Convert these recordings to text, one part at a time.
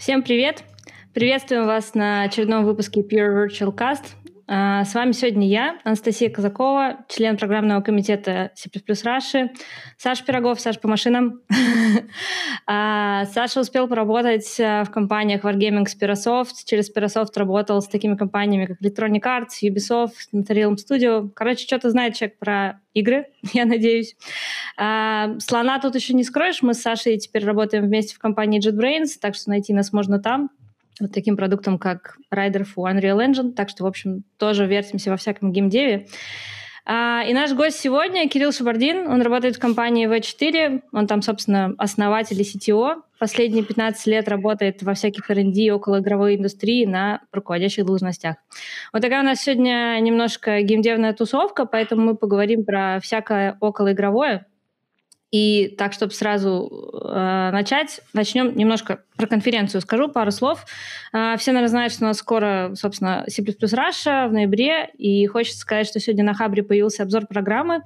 Всем привет! Приветствуем вас на очередном выпуске Pure Virtual Cast. А, с вами сегодня я, Анастасия Казакова, член программного комитета C++ Раши, Саша Пирогов, Саша по машинам. А, Саша успел поработать а, в компаниях Wargaming с Pirasoft. Через Pirasoft работал с такими компаниями, как Electronic Arts, Ubisoft, Notarium Studio. Короче, что-то знает человек про игры, я надеюсь. Слона тут еще не скроешь. Мы с Сашей теперь работаем вместе в компании JetBrains, так что найти нас можно там вот таким продуктом, как Rider for Unreal Engine. Так что, в общем, тоже вертимся во всяком геймдеве. А, и наш гость сегодня Кирилл Шабардин. Он работает в компании V4. Он там, собственно, основатель и CTO. Последние 15 лет работает во всяких R&D около игровой индустрии на руководящих должностях. Вот такая у нас сегодня немножко геймдевная тусовка, поэтому мы поговорим про всякое околоигровое. И так, чтобы сразу э, начать, начнем немножко про конференцию. Скажу пару слов. Э, все, наверное, знают, что у нас скоро, собственно, C++ Russia в ноябре, и хочется сказать, что сегодня на Хабре появился обзор программы.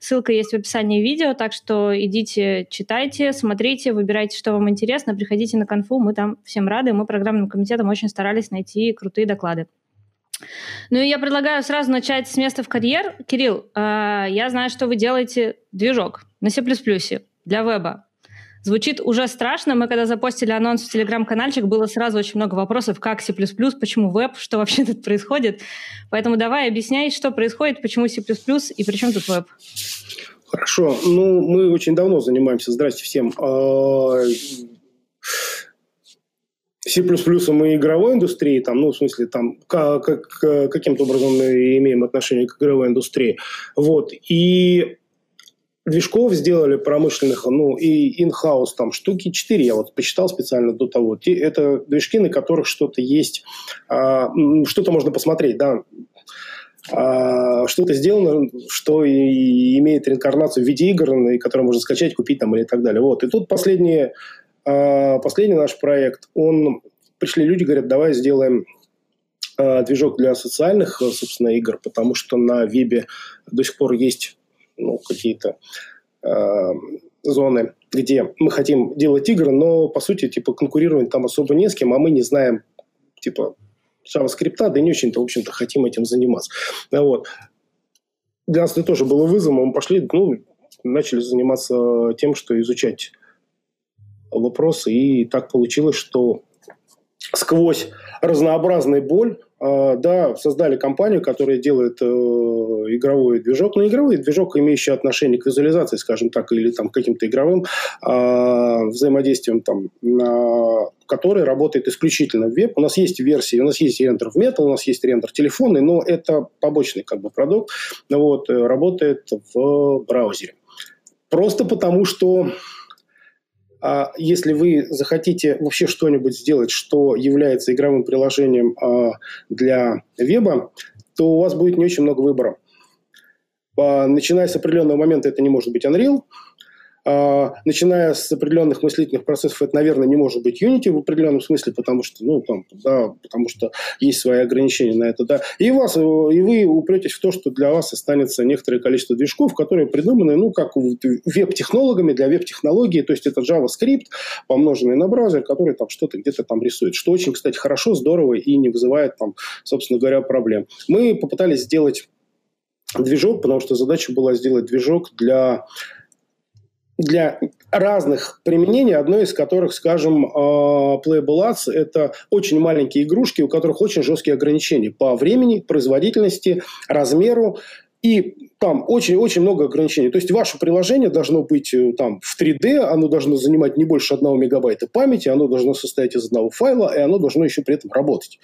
Ссылка есть в описании видео, так что идите, читайте, смотрите, выбирайте, что вам интересно, приходите на конфу, мы там всем рады, мы программным комитетом очень старались найти крутые доклады. Ну и я предлагаю сразу начать с места в карьер. Кирилл, э, я знаю, что вы делаете движок на C++ для веба. Звучит уже страшно. Мы когда запостили анонс в телеграм-канальчик, было сразу очень много вопросов, как C++, почему веб, что вообще тут происходит. Поэтому давай объясняй, что происходит, почему C++ и при чем тут веб. Хорошо. Ну, мы очень давно занимаемся, здрасте всем, а, C++ и игровой индустрии, там, ну, в смысле, там, как, как, каким-то образом мы имеем отношение к игровой индустрии. Вот. И движков сделали промышленных, ну, и in-house там штуки 4, я вот посчитал специально до того. Это движки, на которых что-то есть, а, что-то можно посмотреть, да, а, что-то сделано, что и имеет реинкарнацию в виде игр, которые можно скачать, купить там или так далее. Вот. И тут последние а, последний наш проект, он пришли люди, говорят, давай сделаем движок для социальных, собственно, игр, потому что на вебе до сих пор есть ну, какие-то э, зоны, где мы хотим делать игры, но, по сути, типа, конкурировать там особо не с кем, а мы не знаем, типа, JavaScript, да и не очень-то, в общем-то, хотим этим заниматься. Вот. Для нас это тоже было вызовом, мы пошли, ну, начали заниматься тем, что изучать вопросы. И так получилось, что сквозь разнообразный боль, да, создали компанию, которая делает э, игровой движок, но игровой движок, имеющий отношение к визуализации, скажем так, или там, каким-то игровым э, взаимодействиям, там, э, который работает исключительно в веб. У нас есть версии, у нас есть рендер в Metal, у нас есть рендер телефонный, но это побочный как бы продукт, вот, э, работает в браузере. Просто потому, что а если вы захотите вообще что-нибудь сделать, что является игровым приложением а, для веба, то у вас будет не очень много выбора. А, начиная с определенного момента это не может быть Unreal – начиная с определенных мыслительных процессов, это, наверное, не может быть Unity в определенном смысле, потому что, ну, там, да, потому что есть свои ограничения на это, да. И, вас, и вы упретесь в то, что для вас останется некоторое количество движков, которые придуманы, ну, как веб-технологами для веб-технологии, то есть это JavaScript, помноженный на браузер, который там что-то где-то там рисует, что очень, кстати, хорошо, здорово и не вызывает там, собственно говоря, проблем. Мы попытались сделать движок, потому что задача была сделать движок для для разных применений, одно из которых, скажем, э, Playable Ads – это очень маленькие игрушки, у которых очень жесткие ограничения по времени, производительности, размеру. И там очень-очень много ограничений. То есть ваше приложение должно быть э, там в 3D, оно должно занимать не больше одного мегабайта памяти, оно должно состоять из одного файла, и оно должно еще при этом работать.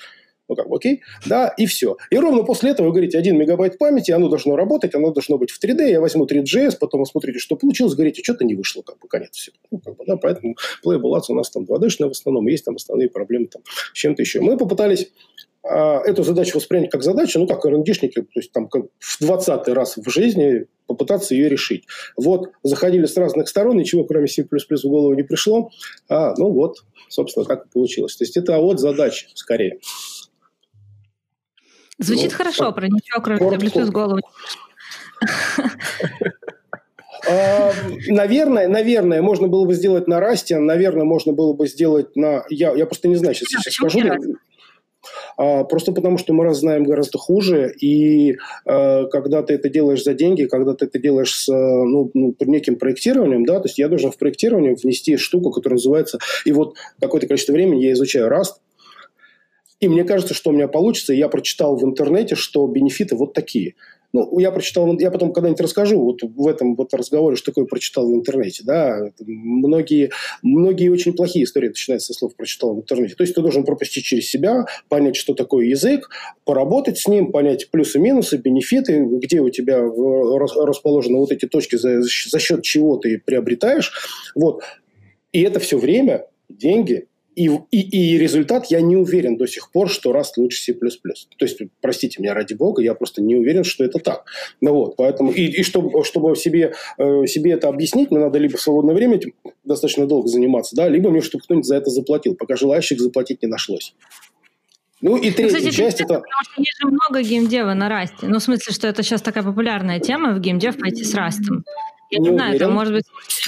Ну, как бы, окей, да, и все. И ровно после этого вы говорите, 1 мегабайт памяти, оно должно работать, оно должно быть в 3D, я возьму 3GS, потом вы смотрите, что получилось, говорите, что-то не вышло, как бы, конец все. Ну, как бы, да, поэтому Playable Ads у нас там 2D-шная в основном, есть там основные проблемы там с чем-то еще. Мы попытались эту задачу воспринять как задачу, ну, как РНДшники, то есть там как в 20 раз в жизни попытаться ее решить. Вот, заходили с разных сторон, ничего кроме C++ в голову не пришло, а, ну вот, собственно, так и получилось. То есть это вот задача скорее. Звучит ну, хорошо, про ничего, кроме коротко. плюс голову. А, наверное, наверное, можно было бы сделать на расте, наверное, можно было бы сделать на... Я, я просто не знаю, сейчас, сейчас скажу. А, просто потому, что мы раз знаем гораздо хуже, и а, когда ты это делаешь за деньги, когда ты это делаешь с ну, ну, неким проектированием, да, то есть я должен в проектирование внести штуку, которая называется... И вот какое-то количество времени я изучаю Rust, и мне кажется, что у меня получится. Я прочитал в интернете, что бенефиты вот такие – ну, я прочитал, я потом когда-нибудь расскажу вот в этом вот разговоре, что такое прочитал в интернете. Да? Многие, многие очень плохие истории начинаются со слов «прочитал в интернете». То есть ты должен пропустить через себя, понять, что такое язык, поработать с ним, понять плюсы-минусы, бенефиты, где у тебя расположены вот эти точки, за, за счет чего ты приобретаешь. Вот. И это все время, деньги, и, и, и результат я не уверен до сих пор, что Rust лучше C++. То есть, простите меня, ради бога, я просто не уверен, что это так. Ну вот, поэтому, и, и чтобы, чтобы себе, э, себе это объяснить, мне надо либо в свободное время этим достаточно долго заниматься, да, либо мне, чтобы кто-нибудь за это заплатил, пока желающих заплатить не нашлось. Ну и третья Кстати, часть это... Потому что есть же много геймдева на расте. Ну, в смысле, что это сейчас такая популярная тема в геймдев пойти с растом. Я не, не знаю, там, может быть,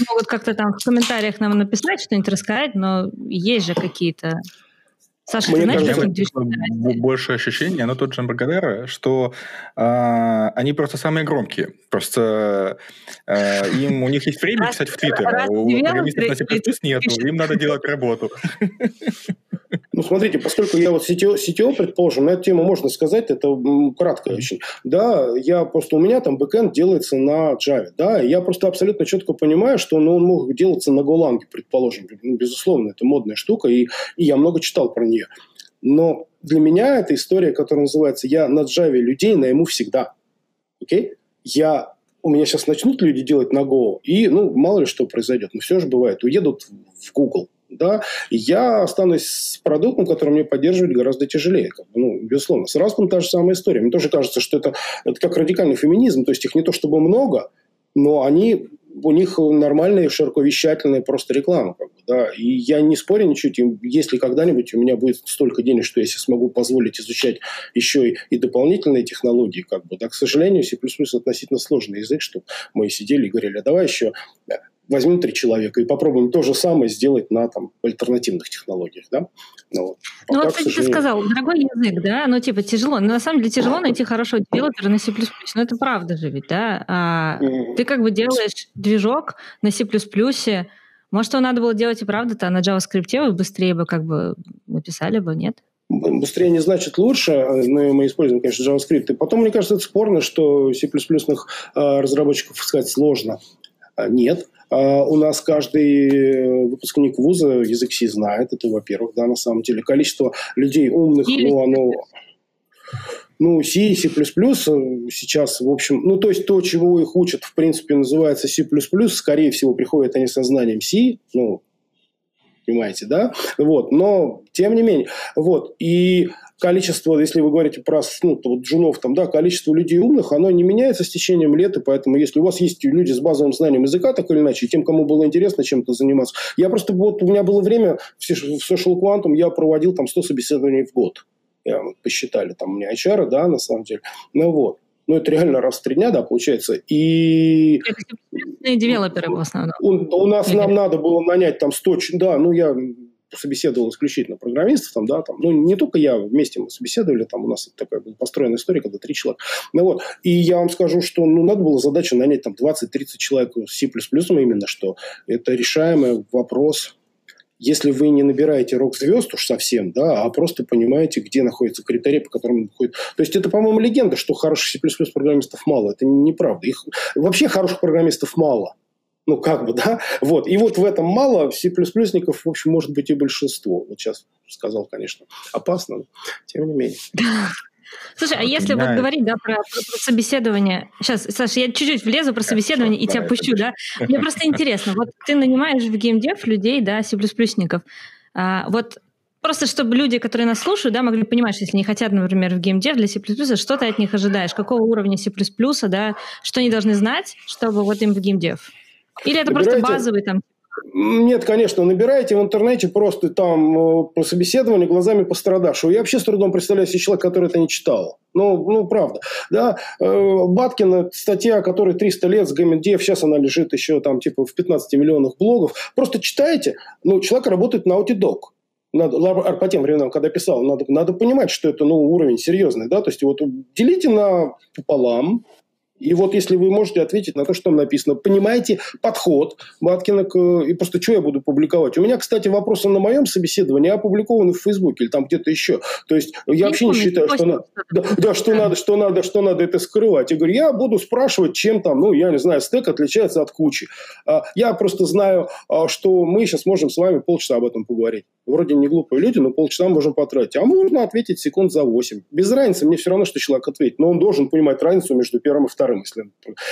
могут как-то там в комментариях нам написать, что-нибудь рассказать, но есть же какие-то Саша, Мне ты знаешь, кажется, больше ощущение, оно тот же Эмбаркадера, что э, они просто самые громкие. Просто э, им, у них есть время писать в Твиттер, а у программистов на C++ нет, им надо делать работу. Ну, смотрите, поскольку я вот CTO, CTO, предположим, на эту тему можно сказать, это кратко очень. Да, я просто, у меня там бэкэнд делается на Java, да, я просто абсолютно четко понимаю, что ну, он мог делаться на Golang, предположим. Безусловно, это модная штука, и, и я много читал про нее. Но для меня это история, которая называется «Я на Java людей найму всегда». Окей? Я у меня сейчас начнут люди делать на Go, и, ну, мало ли что произойдет, но все же бывает, уедут в Google, да, я останусь с продуктом, который мне поддерживать гораздо тяжелее. Как бы, ну, безусловно. С Распом та же самая история. Мне тоже кажется, что это, это как радикальный феминизм, то есть их не то чтобы много, но они, у них нормальная широковещательная просто реклама. Как бы, да. И я не спорю ничего, если когда-нибудь у меня будет столько денег, что я себе смогу позволить изучать еще и, и дополнительные технологии, как бы, да, к сожалению, C++ относительно сложный язык, что мы сидели и говорили, а давай еще возьмем три человека и попробуем то же самое сделать на там, альтернативных технологиях. Да? Ну, вот, ну вот кстати, ты сказал, дорогой язык, да, ну типа тяжело. Но на самом деле тяжело найти хорошего девелопера на C++. Ну это правда же ведь, да? А. Ты как бы делаешь движок на C++, может, его надо было делать и правда-то на JavaScript, вы быстрее бы как бы написали бы, нет? Быстрее не значит лучше, но мы используем, конечно, JavaScript. И потом, мне кажется, это спорно, что C++ а, разработчиков искать сложно. А, нет. А, у нас каждый э, выпускник вуза язык C знает, это, во-первых, да, на самом деле. Количество людей умных, ну, оно... Ну, C, C++ сейчас, в общем, ну, то есть то, чего их учат, в принципе, называется C++, скорее всего, приходят они со знанием C, ну, понимаете, да? Вот, но тем не менее, вот, и количество, если вы говорите про ну, вот джунов, там, да, количество людей умных, оно не меняется с течением лет, и поэтому если у вас есть люди с базовым знанием языка, так или иначе, тем, кому было интересно чем-то заниматься. Я просто, вот у меня было время в Social Quantum, я проводил там 100 собеседований в год. Я, посчитали, там у меня HR, да, на самом деле. Ну вот. Ну, это реально раз в три дня, да, получается. И... Это девелоперы в основном. У, у нас нам надо было нанять там 100... Да, ну, я собеседовал исключительно программистов, там, да, там, ну, не только я, вместе мы собеседовали, там у нас такая была построенная история, когда три человека. Ну, вот, и я вам скажу, что, ну, надо было задача нанять там 20-30 человек с C++ именно, что это решаемый вопрос если вы не набираете рок-звезд уж совсем, да, а просто понимаете, где находятся критерии, по которым находит. То есть это, по-моему, легенда, что хороших C++ программистов мало. Это неправда. Их вообще хороших программистов мало. Ну, как бы, да? Вот. И вот в этом мало. C++-ников, в общем, может быть и большинство. Вот сейчас сказал, конечно, опасно, но тем не менее. Слушай, а если вот говорить да, про, про, про собеседование... Сейчас, Саша, я чуть-чуть влезу про собеседование и тебя пущу, да? Мне просто интересно. Вот ты нанимаешь в геймдев людей, да, C++-ников. А, вот просто чтобы люди, которые нас слушают, да, могли понимать, что если они хотят, например, в геймдев для C++, что ты от них ожидаешь? Какого уровня C++, да? Что они должны знать, чтобы вот им в геймдев? Или это Выбирайте... просто базовый там Нет, конечно, набираете в интернете просто там э, по собеседованию глазами пострадавшего. Я вообще с трудом представляю себе человека, который это не читал. Ну, ну правда. Да? Э, Баткина, статья, которой 300 лет с ГМДФ, сейчас она лежит еще там типа в 15 миллионах блогов. Просто читаете, ну, человек работает на Outidog надо, по тем временам, когда писал, надо, надо понимать, что это ну, уровень серьезный. Да? То есть, вот делите на пополам, и вот если вы можете ответить на то, что там написано, понимаете подход Баткина к... И просто что я буду публиковать? У меня, кстати, вопросы на моем собеседовании опубликованы в Фейсбуке или там где-то еще. То есть я не вообще помню, не считаю, что, на... да, да, что надо, что надо, что надо это скрывать. Я говорю, я буду спрашивать, чем там, ну, я не знаю, стек отличается от кучи. А, я просто знаю, а, что мы сейчас можем с вами полчаса об этом поговорить. Вроде не глупые люди, но полчаса можем потратить. А можно ответить секунд за 8. Без разницы, мне все равно, что человек ответит. Но он должен понимать разницу между первым и вторым вторым, если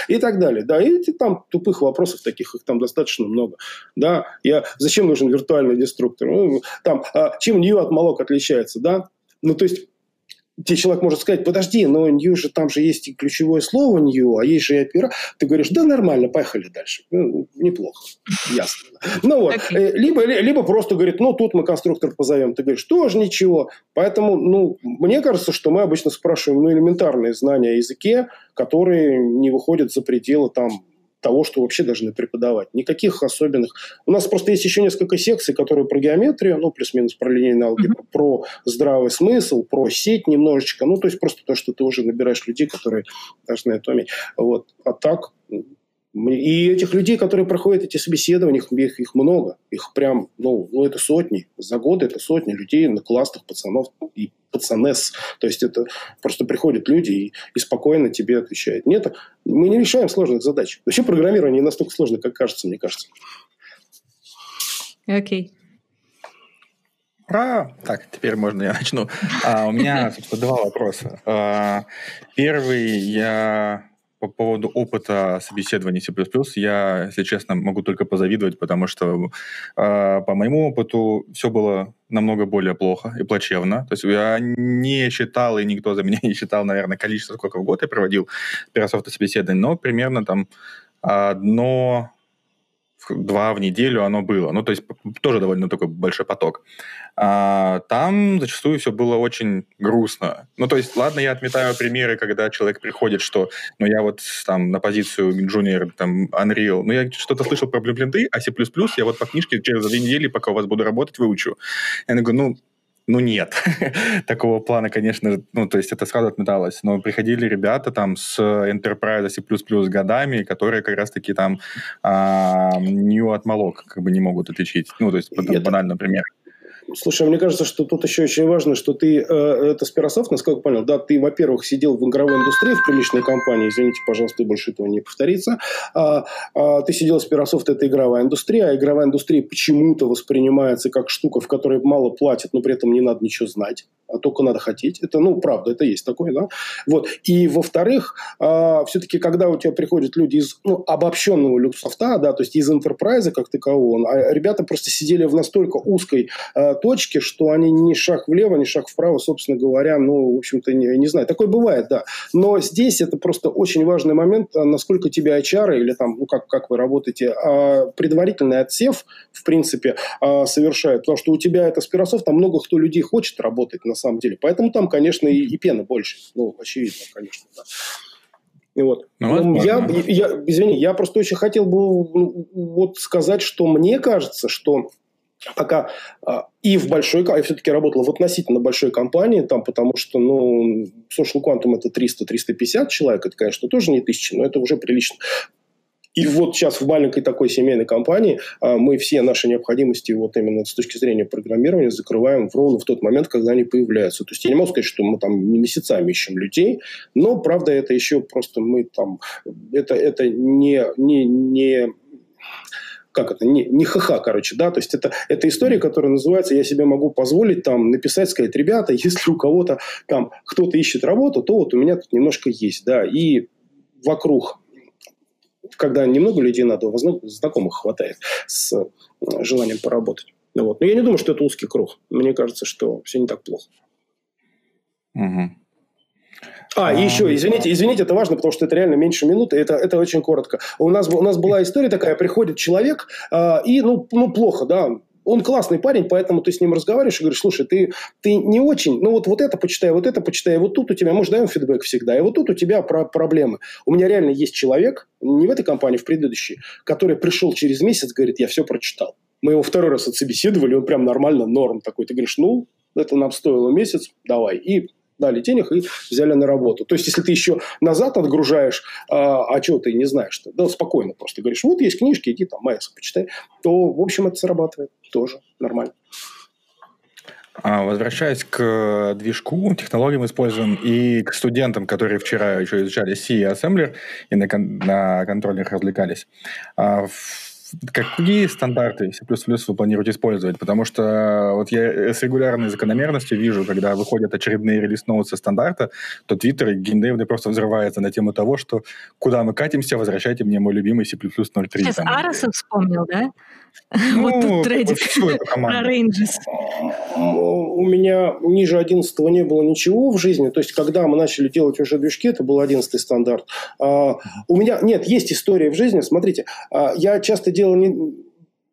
и так далее. Да, и эти там тупых вопросов таких, их там достаточно много. Да, я, зачем нужен виртуальный деструктор? Ну, там, а, чем New от Malloc отличается, да? Ну, то есть, тебе человек может сказать, подожди, но new же там же есть и ключевое слово new, а есть же и опера. Ты говоришь, да нормально, поехали дальше. Ну, неплохо, ясно. Ну вот, okay. Э, либо, либо просто говорит, ну тут мы конструктор позовем. Ты говоришь, тоже ничего. Поэтому, ну, мне кажется, что мы обычно спрашиваем ну, элементарные знания о языке, которые не выходят за пределы там того, что вообще должны преподавать. Никаких особенных. У нас просто есть еще несколько секций, которые про геометрию, ну, плюс-минус про линейную алгебру, mm-hmm. про здравый смысл, про сеть немножечко. Ну, то есть просто то, что ты уже набираешь людей, которые должны это уметь. Вот. А так, и этих людей, которые проходят эти собеседования, их, их много. Их прям, ну, ну, это сотни. За годы это сотни людей на классных пацанов и пацанес. То есть это просто приходят люди и, и спокойно тебе отвечают. Нет, мы не решаем сложных задач. Вообще программирование не настолько сложно, как кажется, мне кажется. Окей. Okay. Ура! Так, теперь можно я начну. А, у меня, собственно, два вопроса. А, первый, я по поводу опыта собеседования C++, я, если честно, могу только позавидовать, потому что э, по моему опыту все было намного более плохо и плачевно. То есть я не считал, и никто за меня не считал, наверное, количество, сколько в год я проводил Microsoft собеседований, но примерно там одно два в неделю оно было. Ну, то есть тоже довольно такой большой поток. А, там зачастую все было очень грустно. Ну, то есть, ладно, я отметаю примеры, когда человек приходит, что, ну, я вот там на позицию junior, там, Unreal, ну, я что-то слышал про блюпринты, а C++ я вот по книжке через две недели, пока у вас буду работать, выучу. Я говорю, ну, ну, нет. Такого плана, конечно, ну, то есть это сразу отметалось. Но приходили ребята там с Enterprise C++ годами, которые как раз-таки там а, New от Малок как бы не могут отличить. Ну, то есть, это... банально, например. Слушай, мне кажется, что тут еще очень важно, что ты, э, это Спирософт, насколько понял, да, ты, во-первых, сидел в игровой индустрии, в приличной компании, извините, пожалуйста, больше этого не повторится. А, а, ты сидел в Спирософт, это игровая индустрия, а игровая индустрия почему-то воспринимается как штука, в которой мало платят, но при этом не надо ничего знать, а только надо хотеть. Это, ну, правда, это есть такое, да. Вот. И, во-вторых, а, все-таки, когда у тебя приходят люди из ну, обобщенного люксофта, да, то есть из enterprise как такового, а ребята просто сидели в настолько узкой а, точки, что они ни шаг влево, ни шаг вправо, собственно говоря, ну, в общем-то, не, не знаю. Такое бывает, да. Но здесь это просто очень важный момент, а, насколько тебя HR или там, ну, как, как вы работаете, а, предварительный отсев, в принципе, а, совершает. Потому что у тебя это спиросов, там много кто людей хочет работать на самом деле. Поэтому там, конечно, и, и пена больше. Ну, очевидно, конечно, да. И вот. Ну, я, я, извини, я просто очень хотел бы ну, вот сказать, что мне кажется, что пока а, и в большой, я все-таки работал в относительно большой компании, там, потому что, ну, Social Quantum это 300-350 человек, это, конечно, тоже не тысячи, но это уже прилично. И вот сейчас в маленькой такой семейной компании а, мы все наши необходимости вот именно с точки зрения программирования закрываем ровно в тот момент, когда они появляются. То есть я не могу сказать, что мы там месяцами ищем людей, но правда это еще просто мы там это это не не не как это, не, не ха-ха, короче, да, то есть это, это история, которая называется «Я себе могу позволить там написать, сказать, ребята, если у кого-то там кто-то ищет работу, то вот у меня тут немножко есть, да, и вокруг когда немного людей надо, знакомых хватает с э, желанием поработать. Вот. Но я не думаю, что это узкий круг. Мне кажется, что все не так плохо. Угу. А, и еще, извините, извините, это важно, потому что это реально меньше минуты, это, это очень коротко. У нас, у нас была история такая, приходит человек, э, и, ну, ну, плохо, да, он классный парень, поэтому ты с ним разговариваешь и говоришь, слушай, ты, ты не очень, ну вот, вот это почитай, вот это почитай, вот тут у тебя, может, даем фидбэк всегда, и вот тут у тебя про проблемы. У меня реально есть человек, не в этой компании, в предыдущей, который пришел через месяц, говорит, я все прочитал. Мы его второй раз отсобеседовали, он прям нормально, норм такой. Ты говоришь, ну, это нам стоило месяц, давай. И дали денег и взяли на работу. То есть, если ты еще назад отгружаешь, а, а чего ты не знаешь, то да, спокойно просто говоришь, вот есть книжки, иди там Майерса почитай, то, в общем, это срабатывает тоже нормально. А, возвращаясь к движку, технологиям используем и к студентам, которые вчера еще изучали C и Assembler и на, кон- на контроллерах развлекались. А, какие стандарты C++ вы планируете использовать? Потому что вот я с регулярной закономерностью вижу, когда выходят очередные релиз-ноуты стандарта, то Twitter и геймдевный просто взрывается на тему того, что куда мы катимся, возвращайте мне мой любимый C++ 0.3. Сейчас Арасов вспомнил, да? Ну, вот тут трейдинг про Ranges. У меня ниже 11 не было ничего в жизни. То есть, когда мы начали делать уже движки, это был 11 стандарт. А, у меня, нет, есть история в жизни. Смотрите, а, я часто делал не,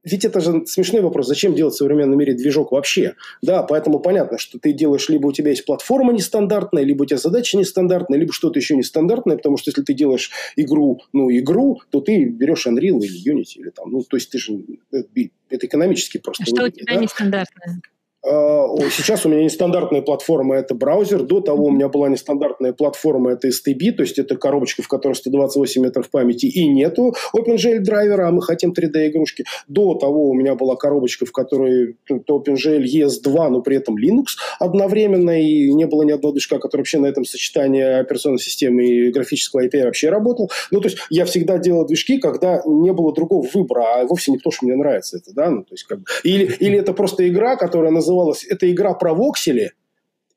ведь это же смешной вопрос. Зачем делать в современном мире движок вообще? Да, поэтому понятно, что ты делаешь, либо у тебя есть платформа нестандартная, либо у тебя задача нестандартная, либо что-то еще нестандартное, потому что если ты делаешь игру, ну, игру, то ты берешь Unreal или Unity, или там, ну, то есть ты же, это, это экономически просто. А что выгоднее, у тебя да? нестандартное? А, сейчас у меня нестандартная платформа – это браузер. До того у меня была нестандартная платформа – это STB, то есть это коробочка, в которой 128 метров памяти и нету OpenGL драйвера, а мы хотим 3D-игрушки. До того у меня была коробочка, в которой OpenGL ES2, но при этом Linux одновременно, и не было ни одного движка, который вообще на этом сочетании операционной системы и графического API вообще работал. Ну, то есть я всегда делал движки, когда не было другого выбора, а вовсе не то, что мне нравится это, да, ну, то есть как бы... Или, или это просто игра, которая называется называлась «Это игра про воксели»,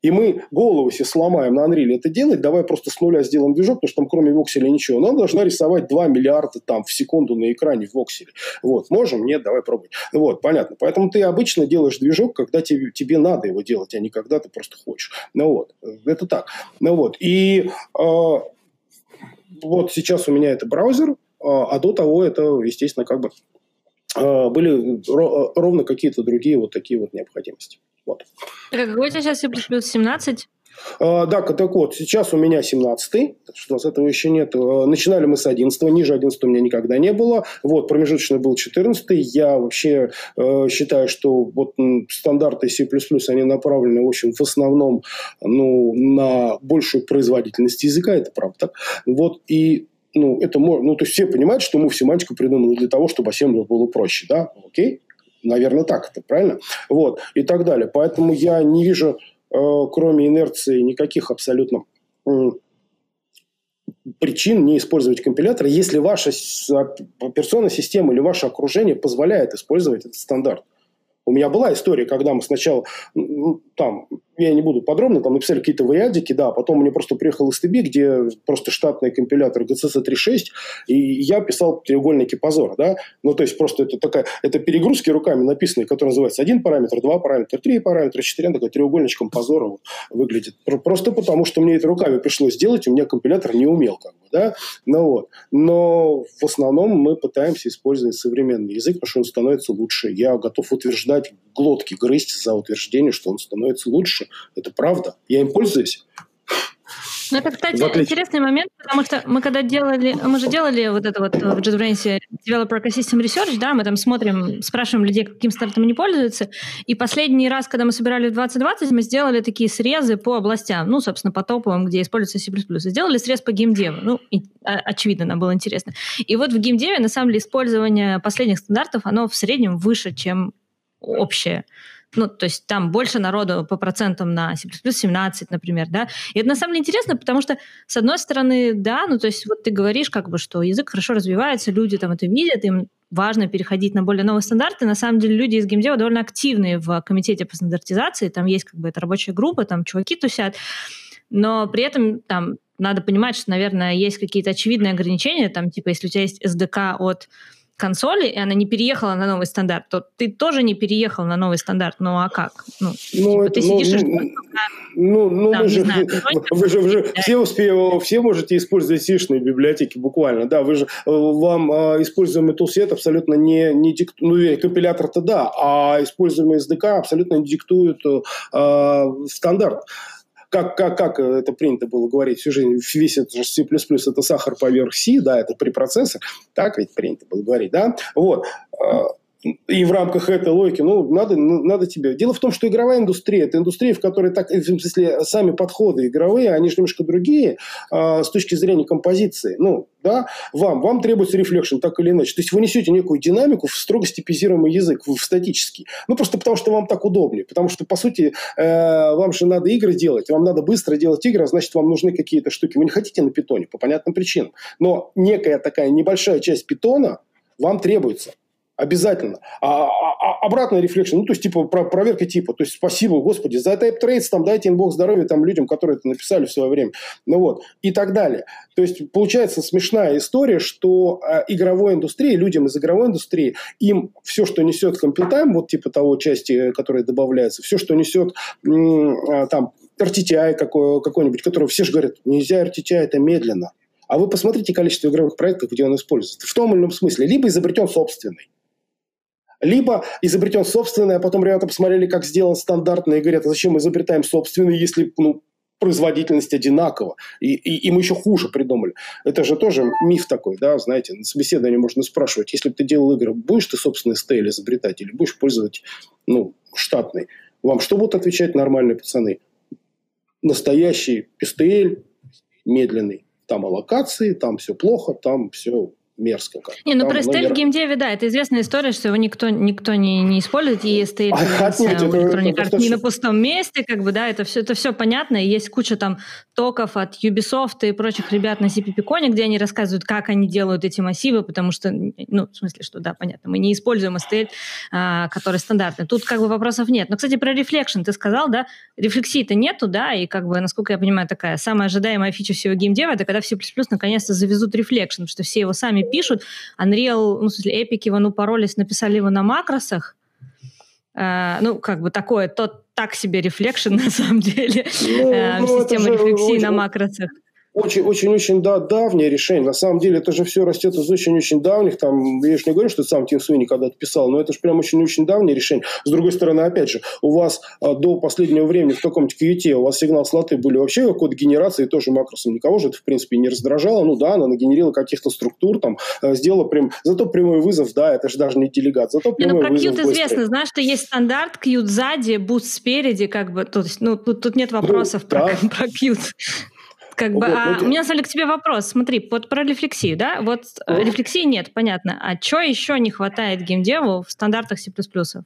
и мы голову себе сломаем на Unreal это делать, давай просто с нуля сделаем движок, потому что там кроме вокселя ничего. Она должна рисовать 2 миллиарда там в секунду на экране в вокселе. Вот, можем? Нет, давай пробуй. Вот, понятно. Поэтому ты обычно делаешь движок, когда тебе, тебе надо его делать, а не когда ты просто хочешь. Ну вот, это так. Ну вот, и э, вот сейчас у меня это браузер, э, а до того это, естественно, как бы а, были ровно какие-то другие вот такие вот необходимости. Вот. Какой у тебя сейчас C++ 17? А, да, так вот, сейчас у меня 17-й, что у нас этого еще нет. А, начинали мы с 11 ниже 11 у меня никогда не было. Вот, промежуточный был 14 -й. Я вообще э, считаю, что вот стандарты C++, они направлены, в общем, в основном ну, на большую производительность языка, это правда. Вот, и ну, это можно, ну, то есть все понимают, что мы семантику придумали для того, чтобы ассемблер было проще, да, окей, наверное, так это, правильно? Вот, и так далее. Поэтому я не вижу, э, кроме инерции, никаких абсолютно э, причин не использовать компилятор, если ваша операционная система или ваше окружение позволяет использовать этот стандарт. У меня была история, когда мы сначала, ну, там, я не буду подробно, там написали какие-то вариантики, да, потом мне просто приехал STB, где просто штатный компилятор GCC 3.6, и я писал треугольники позора, да, ну, то есть просто это такая, это перегрузки руками написанные, которые называются один параметр, два параметра, три параметра, четыре, такой треугольничком позора выглядит. Просто потому, что мне это руками пришлось сделать, у меня компилятор не умел, как бы, да, ну вот. Но в основном мы пытаемся использовать современный язык, потому что он становится лучше. Я готов утверждать, глотки грызть за утверждение, что он становится лучше. Это правда. Я им пользуюсь. Ну, это, кстати, интересный момент, потому что мы когда делали, мы же делали вот это вот в JetBrains Developer Ecosystem Research, да, мы там смотрим, спрашиваем людей, каким стартом они пользуются, и последний раз, когда мы собирали в 2020, мы сделали такие срезы по областям, ну, собственно, по топовым, где используется C++. Сделали срез по геймдеву, ну, и, а, очевидно, нам было интересно. И вот в геймдеве, на самом деле, использование последних стандартов, оно в среднем выше, чем общее. Ну, то есть там больше народу по процентам на C++ 17, например, да. И это на самом деле интересно, потому что, с одной стороны, да, ну, то есть вот ты говоришь, как бы, что язык хорошо развивается, люди там это видят, им важно переходить на более новые стандарты. На самом деле люди из геймдева довольно активные в комитете по стандартизации, там есть как бы эта рабочая группа, там чуваки тусят, но при этом там надо понимать, что, наверное, есть какие-то очевидные ограничения, там, типа, если у тебя есть SDK от консоли, и она не переехала на новый стандарт, то ты тоже не переехал на новый стандарт. Ну а как? Ну, ну типа, ты ну, сидишь ну, ну, ну там, вы, же, знаю, вы, же, вы же все, успе, все можете использовать сишные библиотеки буквально, да, вы же, э, вам э, используемый тулсет абсолютно не, не диктует, ну, компилятор-то да, а используемый SDK абсолютно не диктует э, стандарт как, как, как это принято было говорить всю жизнь, весь этот же C++ это сахар поверх C, да, это препроцессор, так ведь принято было говорить, да, вот, а, и в рамках этой логики, ну, надо, ну, надо тебе. Дело в том, что игровая индустрия, это индустрия, в которой так, в смысле, сами подходы игровые, они же немножко другие э, с точки зрения композиции. Ну, да, вам, вам требуется reflection, так или иначе. То есть вы несете некую динамику в строго типизируемый язык, в статический. Ну, просто потому, что вам так удобнее. Потому что, по сути, э, вам же надо игры делать, вам надо быстро делать игры, а значит, вам нужны какие-то штуки. Вы не хотите на питоне, по понятным причинам. Но некая такая небольшая часть питона вам требуется. Обязательно. А, а, а обратная рефлексия, ну, то есть, типа, про, проверка типа. То есть, спасибо, Господи, за type traits, там, дайте им Бог здоровья там, людям, которые это написали в свое время. Ну, вот. И так далее. То есть, получается смешная история, что э, игровой индустрии, людям из игровой индустрии, им все, что несет компьютайм, вот типа того части, которая добавляется, все, что несет э, там RTTI какой, какой-нибудь, который все же говорят, нельзя RTTI, это медленно. А вы посмотрите количество игровых проектов, где он используется. В том или ином смысле. Либо изобретен собственный либо изобретен собственный, а потом ребята посмотрели, как сделан стандартный, и говорят, а зачем мы изобретаем собственный, если ну, производительность одинакова. И, и, и мы еще хуже придумали. Это же тоже миф такой, да, знаете, на собеседовании можно спрашивать, если бы ты делал игры, будешь ты собственный стейл изобретать или будешь пользовать, ну, штатный? Вам что будут отвечать нормальные пацаны? Настоящий PSTL, медленный. Там аллокации, там все плохо, там все мерзко как. Не, ну про стель в геймдеве, да, это известная история, что его никто, никто не, не использует, и стель а, это, это, не на пустом месте, как бы, да, это все, это все понятно, и есть куча там talk ов от Ubisoft и прочих ребят на CppCon е, где они рассказывают, как они делают эти массивы, потому что, ну, в смысле, что, да, понятно, мы не используем STL, а, который стандартный. Тут как бы вопросов нет. Но, кстати, про reflection ты сказал, да, рефлексии-то нету, да, и как бы, насколько я понимаю, такая самая ожидаемая фича всего геймдева, это когда в C++ наконец-то завезут потому что все его сами пишут. Unreal, ну, в смысле, Epic его, ну, поролись, написали его на макросах. Э, ну, как бы такое, тот так себе reflection на самом деле, ну, э, ну, система рефлексии на макросах очень-очень-очень да, давнее решение. На самом деле это же все растет из очень-очень давних. Там, я же не говорю, что сам Тим Суини когда-то писал, но это же прям очень-очень давнее решение. С другой стороны, опять же, у вас а, до последнего времени в каком-нибудь Qt у вас сигнал слоты были вообще какой-то генерации, тоже макросом. Никого же это, в принципе, не раздражало. Ну да, она нагенерила каких-то структур, там, а, сделала прям... Зато прямой вызов, да, это же даже не делегат. Зато прямой не, ну, про вызов Qt известно, знаешь, что есть стандарт, Qt сзади, Boost спереди, как бы, то есть, ну, тут, тут нет ну, вопросов ну, про, да. про Qt. Как бы, а, у меня, на к тебе вопрос. Смотри, вот про рефлексию, да? Вот О. рефлексии нет, понятно. А что еще не хватает геймдеву в стандартах C++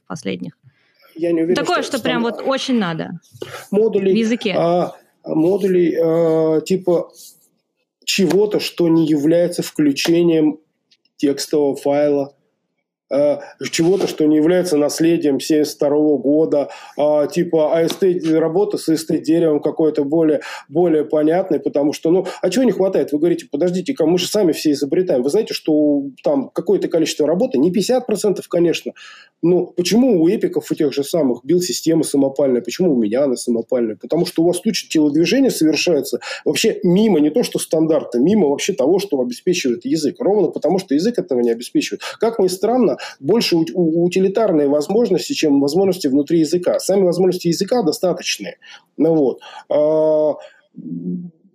последних? Я не уверен, Такое, что, что прям вот очень надо. Модули. В языке. А, модулей а, типа чего-то, что не является включением текстового файла чего-то, что не является наследием 72 года, а, типа АСТ, работа с АСТ-деревом какой-то более, более понятной, потому что, ну, а чего не хватает? Вы говорите, подождите, мы же сами все изобретаем. Вы знаете, что там какое-то количество работы, не 50%, конечно, но почему у эпиков у тех же самых бил-система самопальная, почему у меня она самопальная? Потому что у вас туча телодвижения совершается вообще мимо не то, что стандарта, мимо вообще того, что обеспечивает язык. Ровно потому, что язык этого не обеспечивает. Как ни странно, больше утилитарные возможности, чем возможности внутри языка. Сами возможности языка достаточные. Ну, вот а,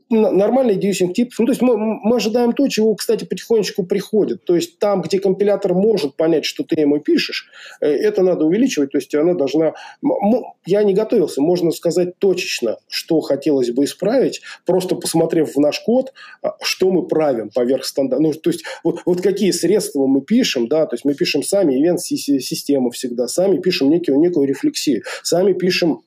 нормальный deducing тип. Ну, то есть мы, мы ожидаем то, чего, кстати, потихонечку приходит. То есть там, где компилятор может понять, что ты ему пишешь, э, это надо увеличивать. То есть она должна... Я не готовился. Можно сказать точечно, что хотелось бы исправить, просто посмотрев в наш код, а, что мы правим поверх стандарта. Ну, то есть вот, вот какие средства мы пишем, да, то есть мы пишем сами ивент-систему всегда, сами пишем некую, некую рефлексию, сами пишем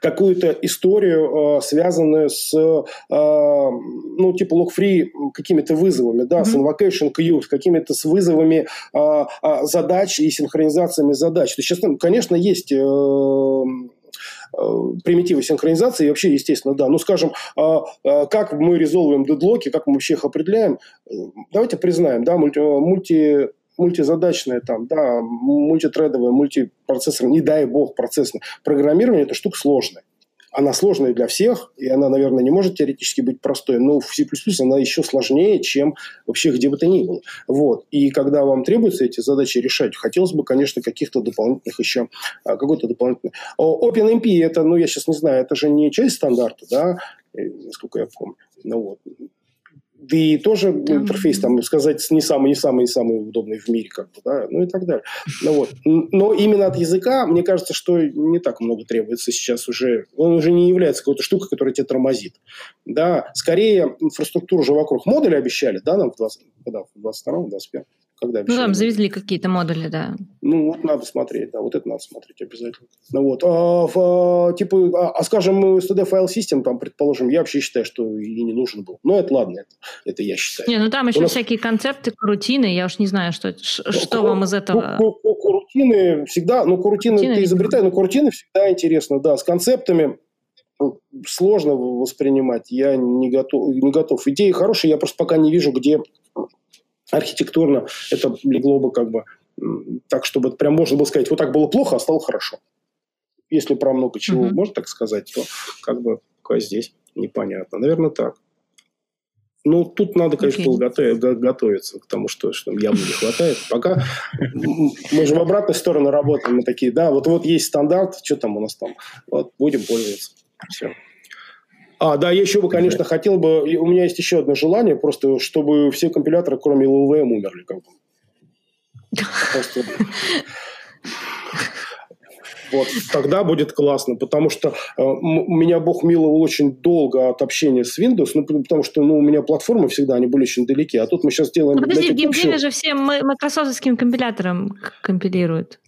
какую-то историю, э, связанную с, э, ну, типа log-free какими-то вызовами, да, mm-hmm. с invocation queue, с какими-то с вызовами э, задач и синхронизациями задач. То есть, сейчас, конечно, есть примитивы синхронизации, вообще, естественно, да. Ну, скажем, а, а, как мы резолвим дедлоки, как мы вообще их определяем, давайте признаем, да, мульти мультизадачное, там, да, мультитредовое, мультипроцессорное, не дай бог процессное программирование – это штука сложная она сложная для всех, и она, наверное, не может теоретически быть простой, но в C++ она еще сложнее, чем вообще где бы то ни было. Вот. И когда вам требуется эти задачи решать, хотелось бы, конечно, каких-то дополнительных еще, а, какой-то дополнительный. OpenMP, это, ну, я сейчас не знаю, это же не часть стандарта, да, э, насколько я помню. Ну, вот. Да и тоже да. интерфейс, там, сказать, не самый, не самый, не самый удобный в мире, как бы, да, ну и так далее. Ну, вот. Но именно от языка, мне кажется, что не так много требуется сейчас уже. Он уже не является какой-то штукой, которая тебя тормозит. Да, скорее инфраструктуру же вокруг модуля обещали, да, нам в 20, да, в 22-м, 21 когда Ну, там завезли какие-то модули, да. Ну, вот надо смотреть, да, вот это надо смотреть обязательно. Ну, вот. А, в, а, типа, а, а скажем, std файл систем, там, предположим, я вообще считаю, что и не нужен был. Но это ладно, это, это я считаю. Не, ну там еще нас... всякие концепты, крутины, я уж не знаю, что, что ну, вам из этого... Курутины всегда, ну, курутины ты изобретай, но курутины всегда интересно, да, с концептами ну, сложно воспринимать. Я не готов, не готов. Идеи хорошие, я просто пока не вижу, где архитектурно это легло бы как бы так, чтобы прям можно было сказать, вот так было плохо, а стало хорошо. Если про много чего mm-hmm. можно так сказать, то как бы пока здесь непонятно. Наверное, так. Ну, тут надо, конечно, okay. готов, готовиться к тому, что, что явно не хватает. Пока мы же в обратную сторону работаем. Мы такие, да, вот, вот есть стандарт, что там у нас там? Вот, будем пользоваться. Все. А, да, я еще бы, конечно, хотел бы... У меня есть еще одно желание, просто чтобы все компиляторы, кроме LLVM, умерли. Как бы. Просто... Вот, тогда будет классно, потому что э, меня Бог миловал очень долго от общения с Windows, ну, потому что ну, у меня платформы всегда, они были очень далеки, а тут мы сейчас делаем... Ну, подожди, в геймдеве же все майкрософтским компилятором компилируют.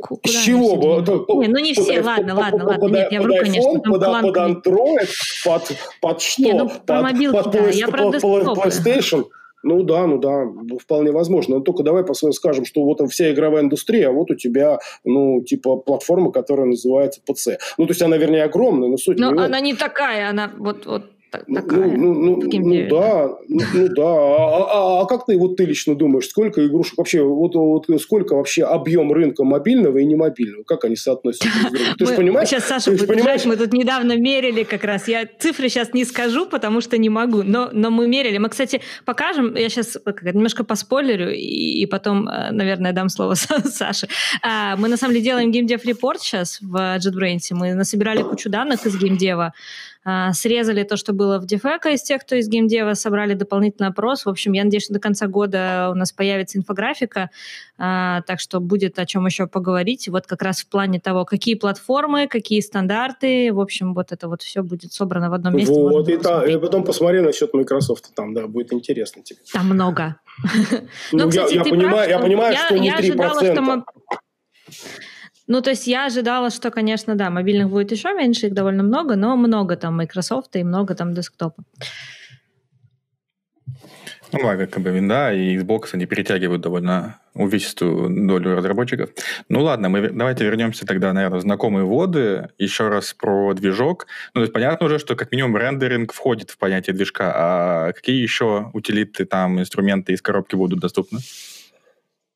Куда С чего? Не, ну не все, ладно, ладно, ладно. Нет, я вру, конечно. Под, под Android, под, под что? Не, ну, про мобилки, под, да. Я про PlayStation. Ну да, ну да, вполне возможно. Но только давай скажем, что вот вся игровая индустрия, а вот у тебя, ну, типа, платформа, которая называется PC. Ну, то есть она, вернее, огромная, но суть Но она не такая, она вот, вот ну, такая. Ну, ну, ну, ну да, ну, ну да. А, а, а как ты вот ты лично думаешь, сколько игрушек вообще, вот, вот сколько вообще объем рынка мобильного и немобильного, как они соотносятся друг другу? Ты же понимаешь? Сейчас Саша будет понимаешь? мы тут недавно мерили как раз. Я цифры сейчас не скажу, потому что не могу, но, но мы мерили. Мы, кстати, покажем, я сейчас немножко поспойлерю, и, и потом, э, наверное, дам слово Саше. А, мы на самом деле делаем геймдев репорт сейчас в JetBrains. Мы насобирали кучу данных из геймдева, а, срезали то, что было в Дефека из тех, кто из геймдева, собрали дополнительный опрос. В общем, я надеюсь, что до конца года у нас появится инфографика, а, так что будет о чем еще поговорить. Вот как раз в плане того, какие платформы, какие стандарты, в общем, вот это вот все будет собрано в одном месте. Вот, и, та, и потом посмотри насчет Microsoft, там, да, будет интересно тебе. Там много. Ну, я понимаю, что не 3%. Ну, то есть я ожидала, что, конечно, да, мобильных будет еще меньше, их довольно много, но много там Microsoft и много там десктопа. Ну, благо, как бы, да, и Xbox они перетягивают довольно увесистую долю разработчиков. Ну ладно, мы давайте вернемся тогда, наверное, в знакомые воды. Еще раз про движок. Ну, то есть понятно уже, что как минимум рендеринг входит в понятие движка. А какие еще утилиты, там, инструменты из коробки будут доступны?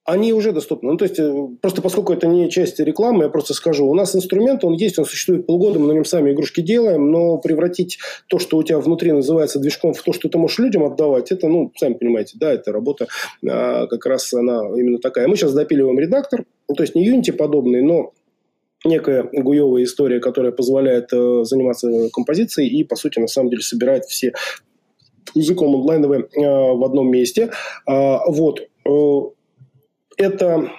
Они уже доступны. Ну, то есть, э, просто поскольку это не часть рекламы, я просто скажу, у нас инструмент, он есть, он существует полгода, мы на нем сами игрушки делаем, но превратить то, что у тебя внутри называется движком, в то, что ты можешь людям отдавать, это, ну, сами понимаете, да, это работа а, как раз она именно такая. Мы сейчас допиливаем редактор, ну, то есть не Unity подобный, но некая гуевая история, которая позволяет э, заниматься композицией и, по сути, на самом деле собирает все языком онлайновые э, в одном месте. Э, вот. Э, это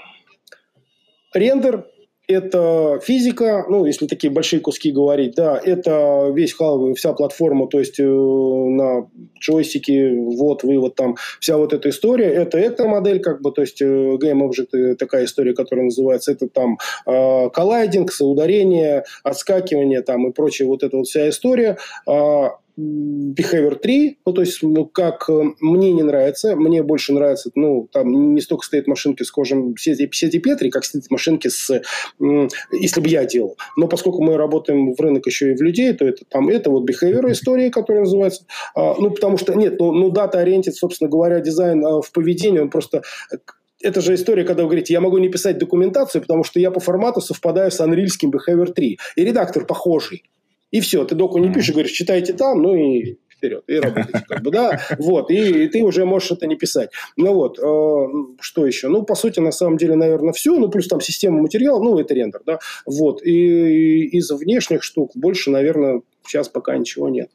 рендер, это физика, ну, если такие большие куски говорить, да, это весь вся платформа, то есть э, на джойстике, вот, вывод там, вся вот эта история, это эта модель, как бы, то есть э, Game Object, такая история, которая называется, это там э, коллайдинг, соударение, отскакивание там и прочая вот эта вот вся история. Э, Behavior 3, ну, то есть, ну, как э, мне не нравится, мне больше нравится, ну, там не столько стоят машинки с сети, сети Петри, как стоят машинки с, если бы я делал. Но поскольку мы работаем в рынок еще и в людей, то это там, это вот Behavior история, которая называется, а, ну, потому что, нет, ну, ну дата-ориентед, собственно говоря, дизайн а, в поведении, он просто это же история, когда вы говорите, я могу не писать документацию, потому что я по формату совпадаю с Unreal Behavior 3. И редактор похожий. И все, ты доку не пишешь, говоришь, читайте там, ну и вперед, и работайте, как бы, да, вот, и, и ты уже можешь это не писать. Ну вот, э, что еще? Ну, по сути, на самом деле, наверное, все, ну, плюс там система материалов, ну, это рендер, да, вот, и, и из внешних штук больше, наверное, сейчас пока ничего нет.